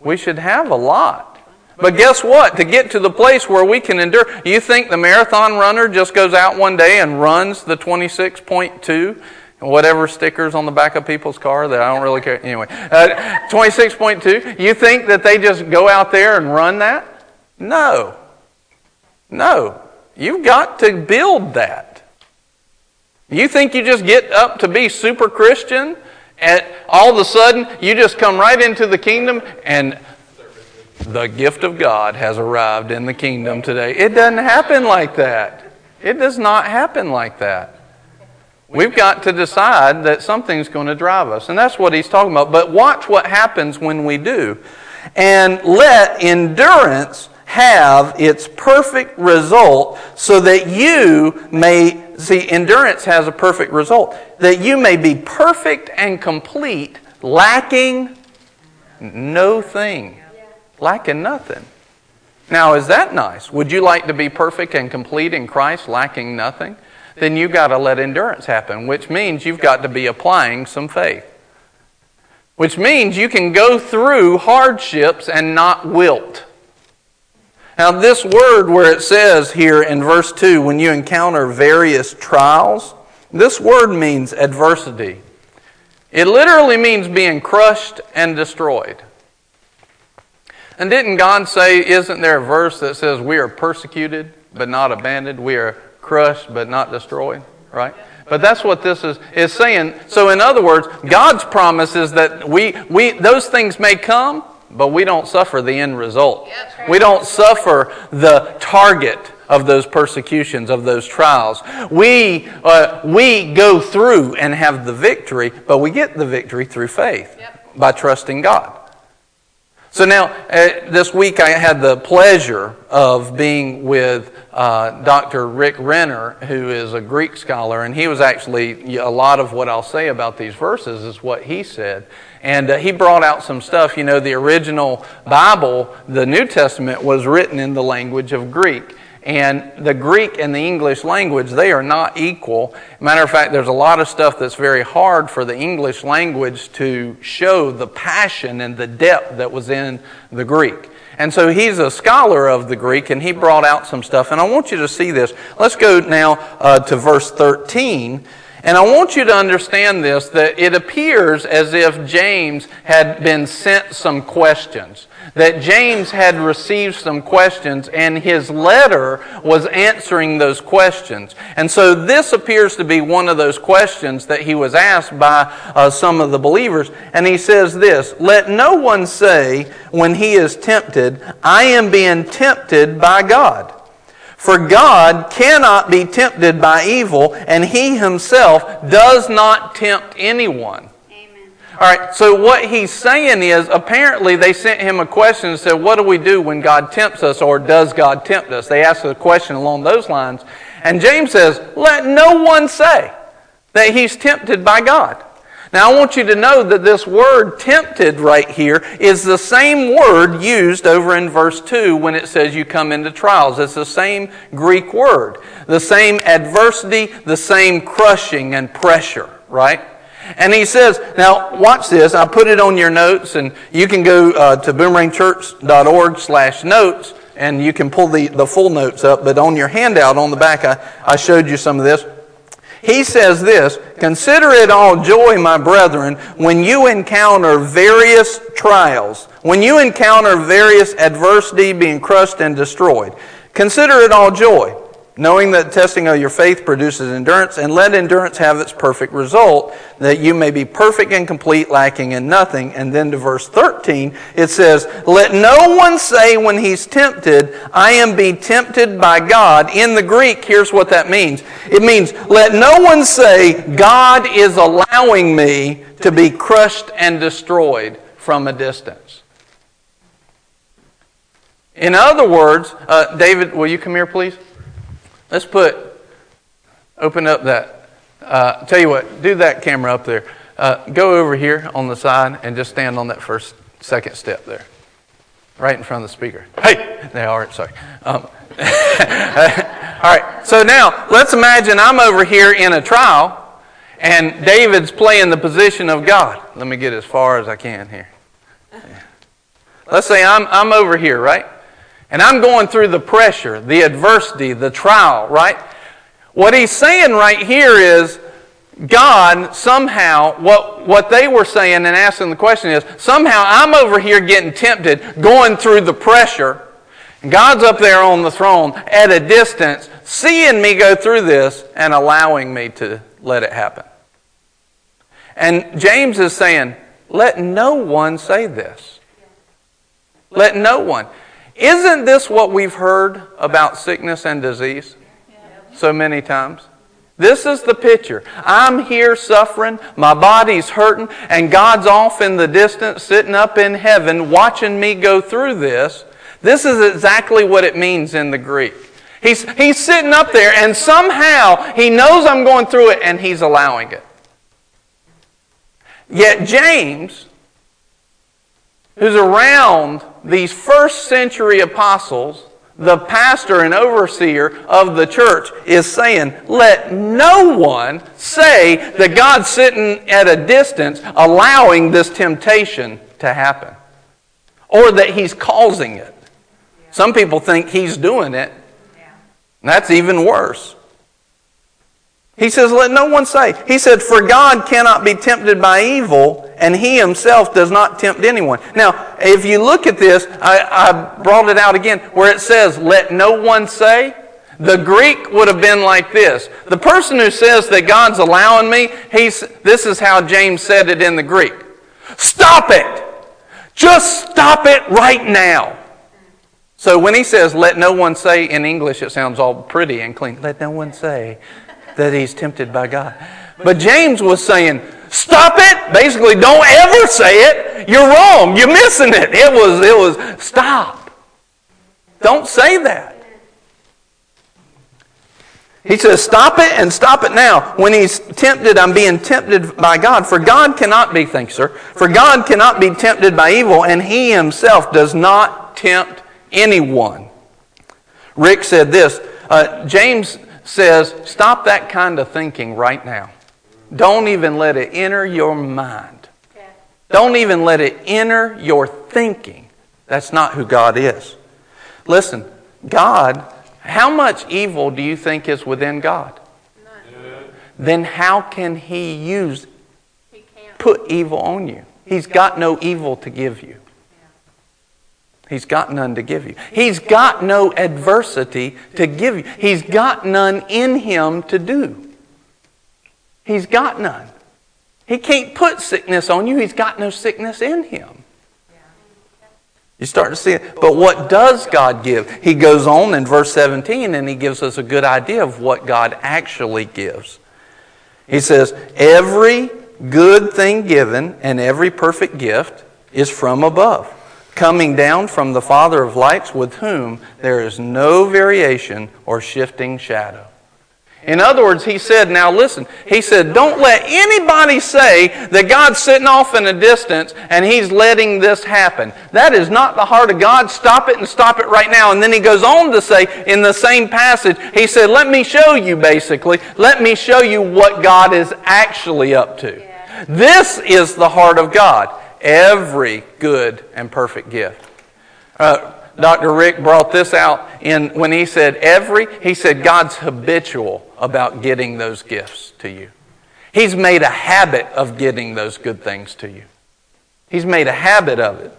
We should have a lot. But guess what? To get to the place where we can endure, you think the marathon runner just goes out one day and runs the 26.2 whatever stickers on the back of people's car that I don't really care. Anyway, uh, 26.2. You think that they just go out there and run that? No. No. You've got to build that. You think you just get up to be super Christian and all of a sudden you just come right into the kingdom and the gift of God has arrived in the kingdom today. It doesn't happen like that. It does not happen like that. We've got to decide that something's going to drive us. And that's what he's talking about. But watch what happens when we do. And let endurance have its perfect result so that you may see endurance has a perfect result that you may be perfect and complete lacking no thing lacking nothing now is that nice would you like to be perfect and complete in christ lacking nothing then you've got to let endurance happen, which means you've got to be applying some faith. Which means you can go through hardships and not wilt. Now, this word where it says here in verse 2, when you encounter various trials, this word means adversity. It literally means being crushed and destroyed. And didn't God say, isn't there a verse that says, We are persecuted but not abandoned? We are crushed but not destroyed, right? But that's what this is, is saying. So, in other words, God's promise is that we, we, those things may come, but we don't suffer the end result. We don't suffer the target of those persecutions, of those trials. We, uh, we go through and have the victory, but we get the victory through faith by trusting God. So now, uh, this week I had the pleasure of being with uh, Dr. Rick Renner, who is a Greek scholar, and he was actually, a lot of what I'll say about these verses is what he said. And uh, he brought out some stuff. You know, the original Bible, the New Testament, was written in the language of Greek. And the Greek and the English language, they are not equal. Matter of fact, there's a lot of stuff that's very hard for the English language to show the passion and the depth that was in the Greek. And so he's a scholar of the Greek, and he brought out some stuff. And I want you to see this. Let's go now uh, to verse 13. And I want you to understand this that it appears as if James had been sent some questions, that James had received some questions, and his letter was answering those questions. And so this appears to be one of those questions that he was asked by uh, some of the believers. And he says this Let no one say when he is tempted, I am being tempted by God. For God cannot be tempted by evil, and He Himself does not tempt anyone. All right, so what he's saying is apparently they sent him a question and said, What do we do when God tempts us, or does God tempt us? They asked a question along those lines. And James says, Let no one say that he's tempted by God. Now, I want you to know that this word tempted right here is the same word used over in verse 2 when it says you come into trials. It's the same Greek word, the same adversity, the same crushing and pressure, right? And he says, now watch this. I put it on your notes, and you can go uh, to boomerangchurch.org slash notes, and you can pull the, the full notes up. But on your handout on the back, I, I showed you some of this. He says this Consider it all joy, my brethren, when you encounter various trials, when you encounter various adversity being crushed and destroyed. Consider it all joy knowing that testing of your faith produces endurance, and let endurance have its perfect result, that you may be perfect and complete, lacking in nothing. And then to verse 13, it says, Let no one say when he's tempted, I am being tempted by God. In the Greek, here's what that means it means, Let no one say, God is allowing me to be crushed and destroyed from a distance. In other words, uh, David, will you come here, please? Let's put, open up that. Uh, tell you what, do that camera up there. Uh, go over here on the side and just stand on that first, second step there, right in front of the speaker. Hey, they are. Sorry. Um, all right. So now let's imagine I'm over here in a trial, and David's playing the position of God. Let me get as far as I can here. Let's say I'm I'm over here, right? And I'm going through the pressure, the adversity, the trial, right? What he's saying right here is God somehow, what, what they were saying and asking the question is, somehow I'm over here getting tempted, going through the pressure. God's up there on the throne at a distance, seeing me go through this and allowing me to let it happen. And James is saying, let no one say this. Let no one. Isn't this what we've heard about sickness and disease so many times? This is the picture. I'm here suffering, my body's hurting, and God's off in the distance, sitting up in heaven, watching me go through this. This is exactly what it means in the Greek. He's, he's sitting up there, and somehow he knows I'm going through it, and he's allowing it. Yet James, who's around these first century apostles, the pastor and overseer of the church, is saying, let no one say that God's sitting at a distance allowing this temptation to happen or that he's causing it. Some people think he's doing it. That's even worse. He says, Let no one say. He said, For God cannot be tempted by evil, and he himself does not tempt anyone. Now, if you look at this, I, I brought it out again, where it says, Let no one say. The Greek would have been like this. The person who says that God's allowing me, he's, this is how James said it in the Greek. Stop it! Just stop it right now. So when he says, let no one say, in English it sounds all pretty and clean. Let no one say that he's tempted by God. But James was saying, stop it. Basically, don't ever say it. You're wrong. You're missing it. It was, it was, stop. Don't say that. He says, Stop it and stop it now. When he's tempted, I'm being tempted by God. For God cannot be, thanks, sir. For God cannot be tempted by evil, and he himself does not tempt anyone. Rick said this uh, James says, Stop that kind of thinking right now. Don't even let it enter your mind. Don't even let it enter your thinking. That's not who God is. Listen, God, how much evil do you think is within God? None. Then how can He use, he put evil on you? He's got no evil to give you. He's got none to give you. He's got no adversity to give you. He's got none in Him to do. He's got none. He can't put sickness on you. He's got no sickness in Him. You start to see it. But what does God give? He goes on in verse 17 and he gives us a good idea of what God actually gives. He says, Every good thing given and every perfect gift is from above, coming down from the Father of lights, with whom there is no variation or shifting shadow. In other words, he said, now listen, he said, don't let anybody say that God's sitting off in a distance and he's letting this happen. That is not the heart of God. Stop it and stop it right now. And then he goes on to say in the same passage, he said, let me show you basically, let me show you what God is actually up to. This is the heart of God. Every good and perfect gift. Uh, Dr. Rick brought this out in when he said every, he said God's habitual about getting those gifts to you. He's made a habit of getting those good things to you. He's made a habit of it.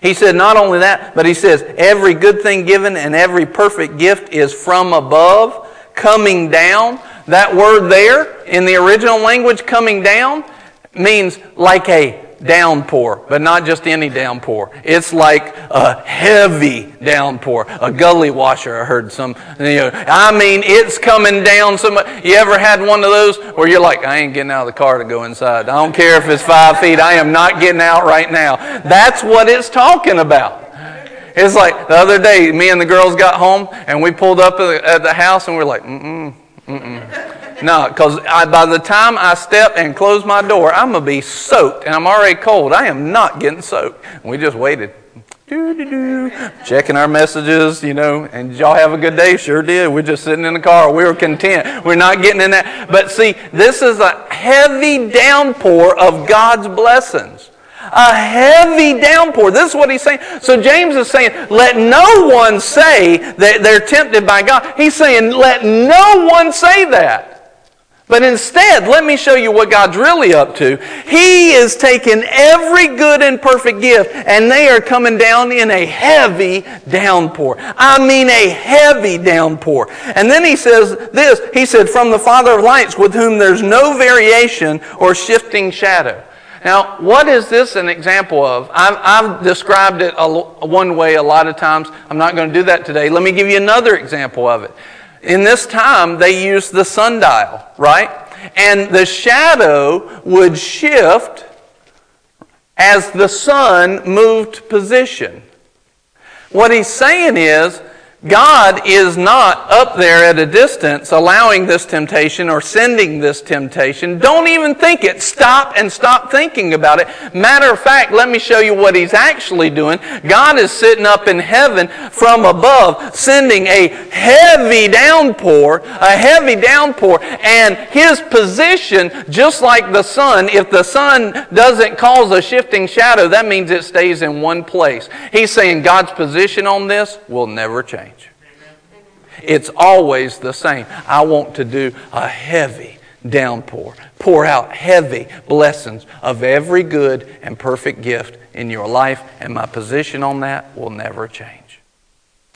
He said not only that, but he says every good thing given and every perfect gift is from above, coming down. That word there in the original language, coming down, means like a downpour, but not just any downpour. It's like a heavy downpour, a gully washer. I heard some. You know, I mean, it's coming down. So much. You ever had one of those where you're like, I ain't getting out of the car to go inside. I don't care if it's five feet. I am not getting out right now. That's what it's talking about. It's like the other day, me and the girls got home and we pulled up at the house and we're like, mm mm, mm mm. No, because by the time I step and close my door, I'm going to be soaked and I'm already cold. I am not getting soaked. And we just waited. Doo-doo-doo. Checking our messages, you know, and y'all have a good day? Sure did. We're just sitting in the car. We were content. We're not getting in that. But see, this is a heavy downpour of God's blessings. A heavy downpour. This is what he's saying. So James is saying, let no one say that they're tempted by God. He's saying, let no one say that. But instead, let me show you what God's really up to. He is taking every good and perfect gift, and they are coming down in a heavy downpour. I mean, a heavy downpour. And then he says this He said, From the Father of lights, with whom there's no variation or shifting shadow. Now, what is this an example of? I've, I've described it a, one way a lot of times. I'm not going to do that today. Let me give you another example of it. In this time, they used the sundial, right? And the shadow would shift as the sun moved position. What he's saying is, God is not up there at a distance allowing this temptation or sending this temptation. Don't even think it. Stop and stop thinking about it. Matter of fact, let me show you what He's actually doing. God is sitting up in heaven from above, sending a heavy downpour, a heavy downpour, and His position, just like the sun, if the sun doesn't cause a shifting shadow, that means it stays in one place. He's saying God's position on this will never change. It's always the same. I want to do a heavy downpour, pour out heavy blessings of every good and perfect gift in your life, and my position on that will never change.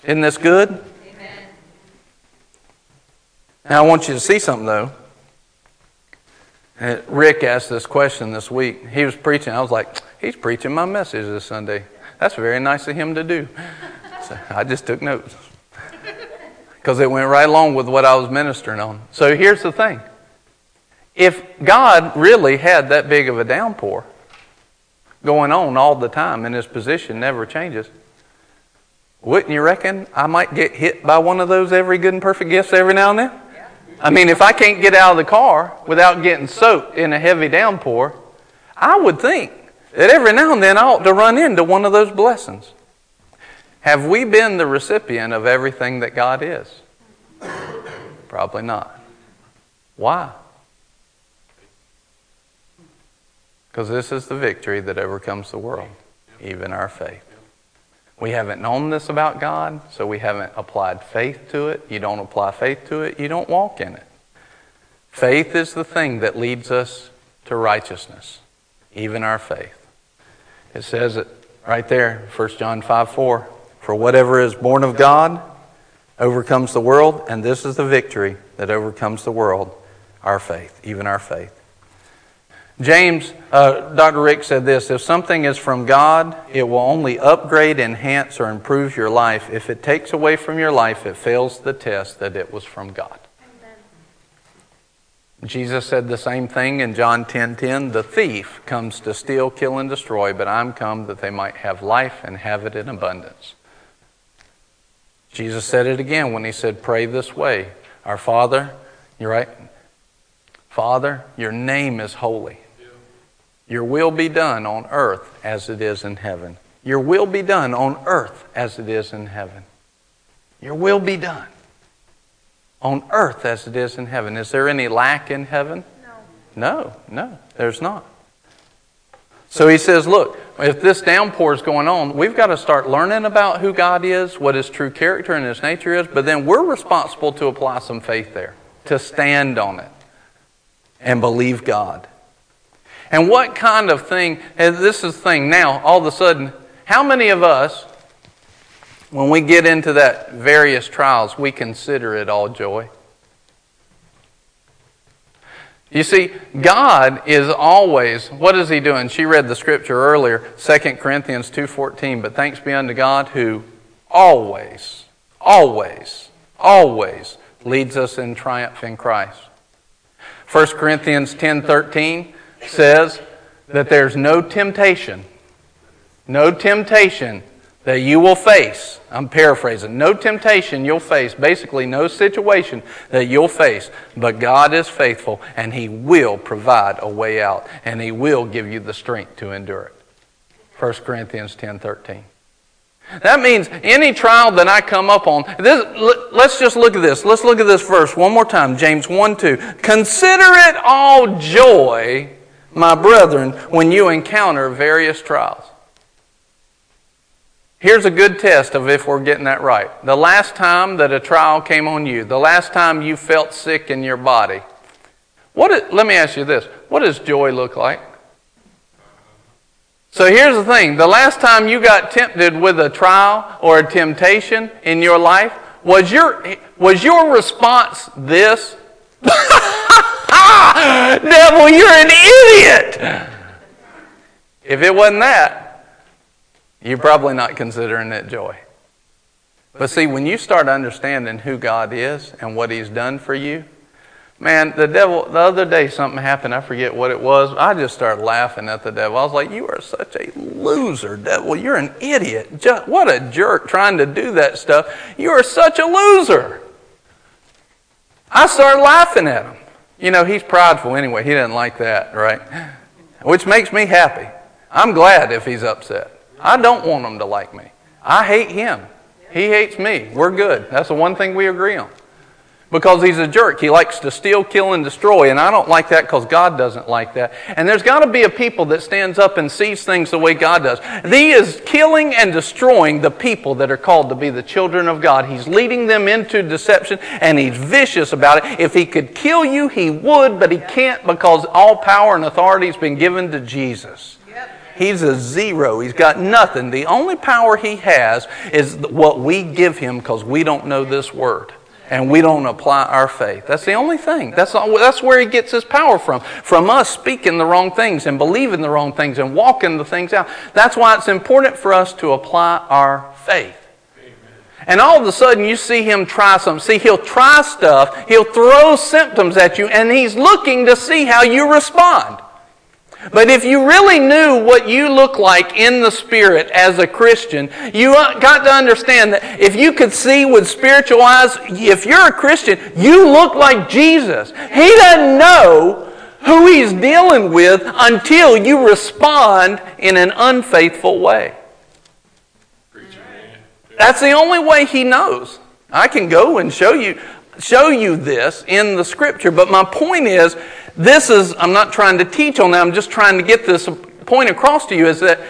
Isn't this good? Amen. Now, I want you to see something, though. Rick asked this question this week. He was preaching. I was like, he's preaching my message this Sunday. That's very nice of him to do. So I just took notes because it went right along with what I was ministering on. So here's the thing if God really had that big of a downpour going on all the time and his position never changes, wouldn't you reckon I might get hit by one of those every good and perfect gifts every now and then? I mean, if I can't get out of the car without getting soaked in a heavy downpour, I would think that every now and then I ought to run into one of those blessings. Have we been the recipient of everything that God is? Probably not. Why? Because this is the victory that overcomes the world, even our faith. We haven't known this about God, so we haven't applied faith to it. You don't apply faith to it, you don't walk in it. Faith is the thing that leads us to righteousness, even our faith. It says it right there, 1 John 5 4. For whatever is born of God overcomes the world, and this is the victory that overcomes the world our faith, even our faith. James, uh, Dr. Rick said this if something is from God, it will only upgrade, enhance, or improve your life. If it takes away from your life, it fails the test that it was from God. Jesus said the same thing in John 10:10, 10, 10, "The thief comes to steal, kill and destroy, but I'm come that they might have life and have it in abundance." Jesus said it again when he said, "Pray this way: Our Father, you're right. Father, your name is holy. Your will be done on earth as it is in heaven. Your will be done on earth as it is in heaven. Your will be done on earth as it is in heaven. Is there any lack in heaven? No. No, no, there's not. So he says, look, if this downpour is going on, we've got to start learning about who God is, what his true character and his nature is, but then we're responsible to apply some faith there, to stand on it and believe God. And what kind of thing, this is the thing now, all of a sudden, how many of us when we get into that various trials, we consider it all joy. You see, God is always, what is He doing? She read the scripture earlier, 2 Corinthians 2.14, but thanks be unto God who always, always, always leads us in triumph in Christ. 1 Corinthians 10.13 says that there's no temptation, no temptation that you will face. I'm paraphrasing. No temptation you'll face, basically, no situation that you'll face, but God is faithful and He will provide a way out and He will give you the strength to endure it. 1 Corinthians 10 13. That means any trial that I come up on, this, let's just look at this. Let's look at this verse one more time. James 1 2. Consider it all joy, my brethren, when you encounter various trials. Here's a good test of if we're getting that right. The last time that a trial came on you, the last time you felt sick in your body, what is, let me ask you this what does joy look like? So here's the thing the last time you got tempted with a trial or a temptation in your life, was your, was your response this? Devil, you're an idiot! If it wasn't that, you're probably not considering it joy. But see, when you start understanding who God is and what He's done for you, man, the devil, the other day something happened. I forget what it was. I just started laughing at the devil. I was like, You are such a loser, devil. You're an idiot. What a jerk trying to do that stuff. You are such a loser. I started laughing at him. You know, he's prideful anyway. He doesn't like that, right? Which makes me happy. I'm glad if he's upset. I don't want him to like me. I hate him. He hates me. We're good. That's the one thing we agree on. Because he's a jerk. He likes to steal, kill, and destroy. And I don't like that because God doesn't like that. And there's got to be a people that stands up and sees things the way God does. He is killing and destroying the people that are called to be the children of God. He's leading them into deception and he's vicious about it. If he could kill you, he would, but he can't because all power and authority has been given to Jesus. He's a zero. He's got nothing. The only power he has is what we give him because we don't know this word and we don't apply our faith. That's the only thing. That's, all, that's where he gets his power from. From us speaking the wrong things and believing the wrong things and walking the things out. That's why it's important for us to apply our faith. And all of a sudden, you see him try something. See, he'll try stuff, he'll throw symptoms at you, and he's looking to see how you respond. But if you really knew what you look like in the Spirit as a Christian, you uh, got to understand that if you could see with spiritual eyes, if you're a Christian, you look like Jesus. He doesn't know who he's dealing with until you respond in an unfaithful way. That's the only way he knows. I can go and show you show you this in the scripture, but my point is this is, I'm not trying to teach on that, I'm just trying to get this point across to you is that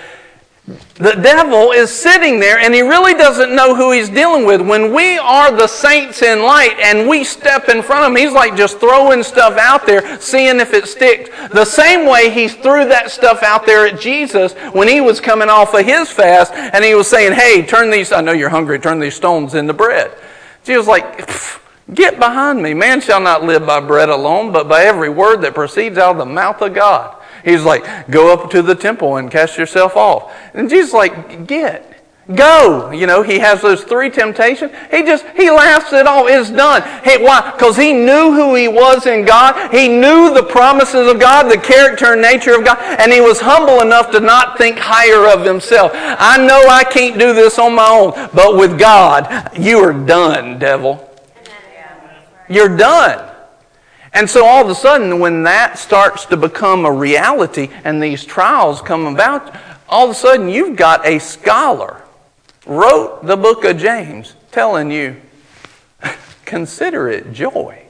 The devil is sitting there and he really doesn't know who he's dealing with. When we are the saints in light and we step in front of him, he's like just throwing stuff out there, seeing if it sticks. The same way he threw that stuff out there at Jesus when he was coming off of his fast and he was saying, Hey, turn these, I know you're hungry, turn these stones into bread. Jesus was like, Get behind me. Man shall not live by bread alone, but by every word that proceeds out of the mouth of God. He's like, go up to the temple and cast yourself off. And Jesus like, get. Go. You know, he has those three temptations. He just, he laughs it all. It's done. Hey, why? Because he knew who he was in God. He knew the promises of God, the character and nature of God, and he was humble enough to not think higher of himself. I know I can't do this on my own, but with God, you are done, devil. You're done. And so all of a sudden, when that starts to become a reality and these trials come about, all of a sudden you've got a scholar wrote the book of James telling you, consider it joy.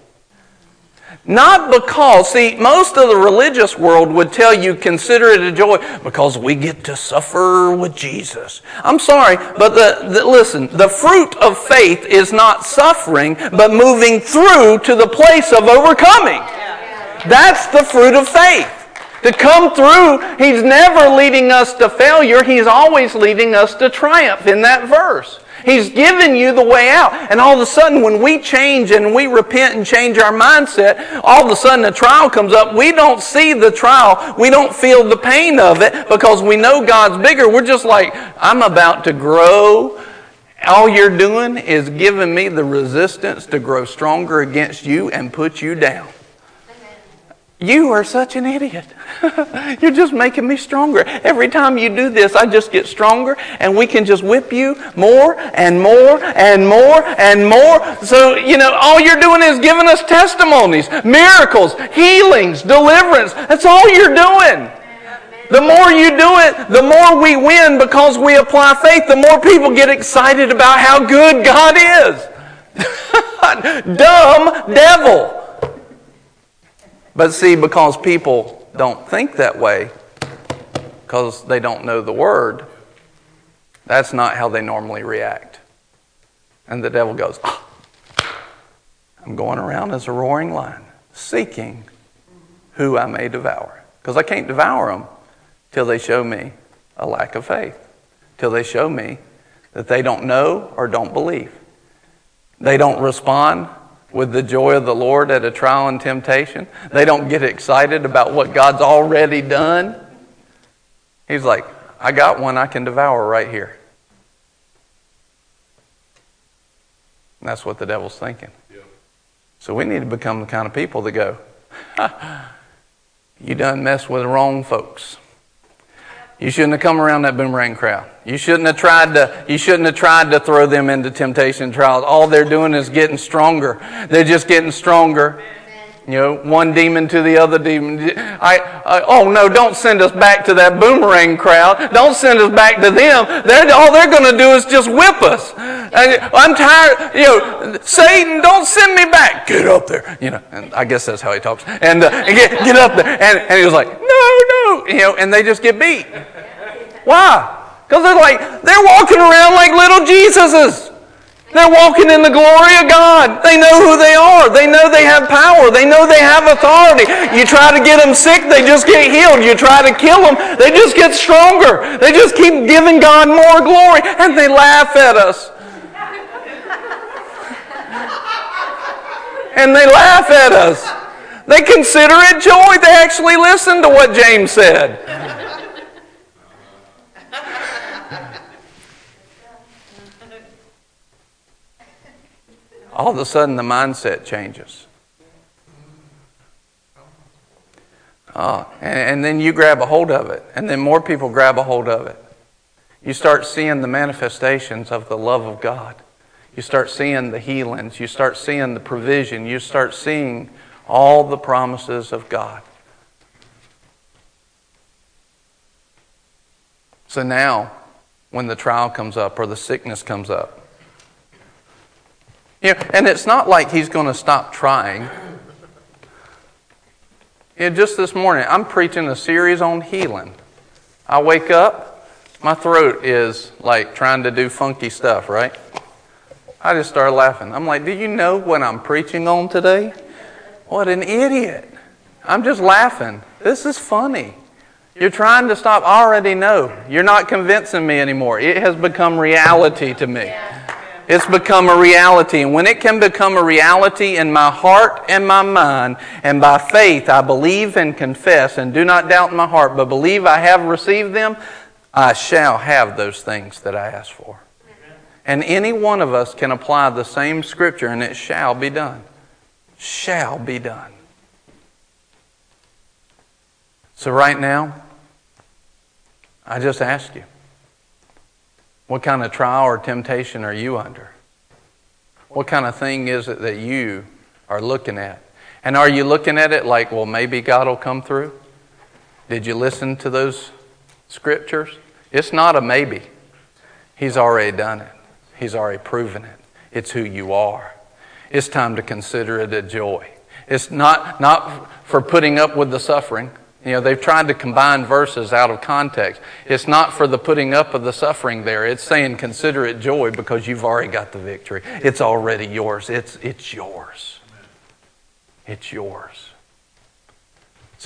Not because, see, most of the religious world would tell you consider it a joy because we get to suffer with Jesus. I'm sorry, but the, the, listen, the fruit of faith is not suffering, but moving through to the place of overcoming. That's the fruit of faith. To come through, He's never leading us to failure, He's always leading us to triumph in that verse. He's given you the way out. And all of a sudden, when we change and we repent and change our mindset, all of a sudden a trial comes up. We don't see the trial. We don't feel the pain of it because we know God's bigger. We're just like, I'm about to grow. All you're doing is giving me the resistance to grow stronger against you and put you down. You are such an idiot. You're just making me stronger. Every time you do this, I just get stronger, and we can just whip you more and more and more and more. So, you know, all you're doing is giving us testimonies, miracles, healings, deliverance. That's all you're doing. The more you do it, the more we win because we apply faith. The more people get excited about how good God is. Dumb devil. But see, because people don't think that way, because they don't know the word, that's not how they normally react. And the devil goes, oh, I'm going around as a roaring lion, seeking who I may devour. Because I can't devour them till they show me a lack of faith, till they show me that they don't know or don't believe. They don't respond with the joy of the Lord at a trial and temptation. They don't get excited about what God's already done. He's like, I got one I can devour right here. And that's what the devil's thinking. So we need to become the kind of people that go, You done mess with the wrong folks. You shouldn't have come around that boomerang crowd. You shouldn't have tried to, you shouldn't have tried to throw them into temptation trials. All they're doing is getting stronger. They're just getting stronger. You know, one demon to the other demon. I, I, oh no, don't send us back to that boomerang crowd. Don't send us back to them. They're, all they're going to do is just whip us. And I'm tired. You know, Satan, don't send me back. Get up there. You know, and I guess that's how he talks. And, uh, and get, get up there. And, and he was like, no, no. You know, and they just get beat. Why? Because they're like, they're walking around like little Jesuses. They're walking in the glory of God. They know who they are. They know they have power. They know they have authority. You try to get them sick, they just get healed. You try to kill them, they just get stronger. They just keep giving God more glory, and they laugh at us. and they laugh at us. They consider it joy. They actually listen to what James said. All of a sudden the mindset changes. Oh, and, and then you grab a hold of it, and then more people grab a hold of it. You start seeing the manifestations of the love of God. You start seeing the healings. You start seeing the provision. You start seeing all the promises of God. So now, when the trial comes up or the sickness comes up, you know, and it's not like he's going to stop trying. You know, just this morning, I'm preaching a series on healing. I wake up, My throat is like trying to do funky stuff, right? I just started laughing. I'm like, do you know what I'm preaching on today? What an idiot. I'm just laughing. This is funny. You're trying to stop. I already know. You're not convincing me anymore. It has become reality to me. It's become a reality. And when it can become a reality in my heart and my mind, and by faith I believe and confess and do not doubt in my heart, but believe I have received them, I shall have those things that I ask for. And any one of us can apply the same scripture and it shall be done. Shall be done. So, right now, I just ask you what kind of trial or temptation are you under? What kind of thing is it that you are looking at? And are you looking at it like, well, maybe God will come through? Did you listen to those scriptures? It's not a maybe. He's already done it, He's already proven it. It's who you are. It's time to consider it a joy. It's not, not for putting up with the suffering. You know, they've tried to combine verses out of context. It's not for the putting up of the suffering there. It's saying consider it joy because you've already got the victory. It's already yours. It's, it's yours. It's yours.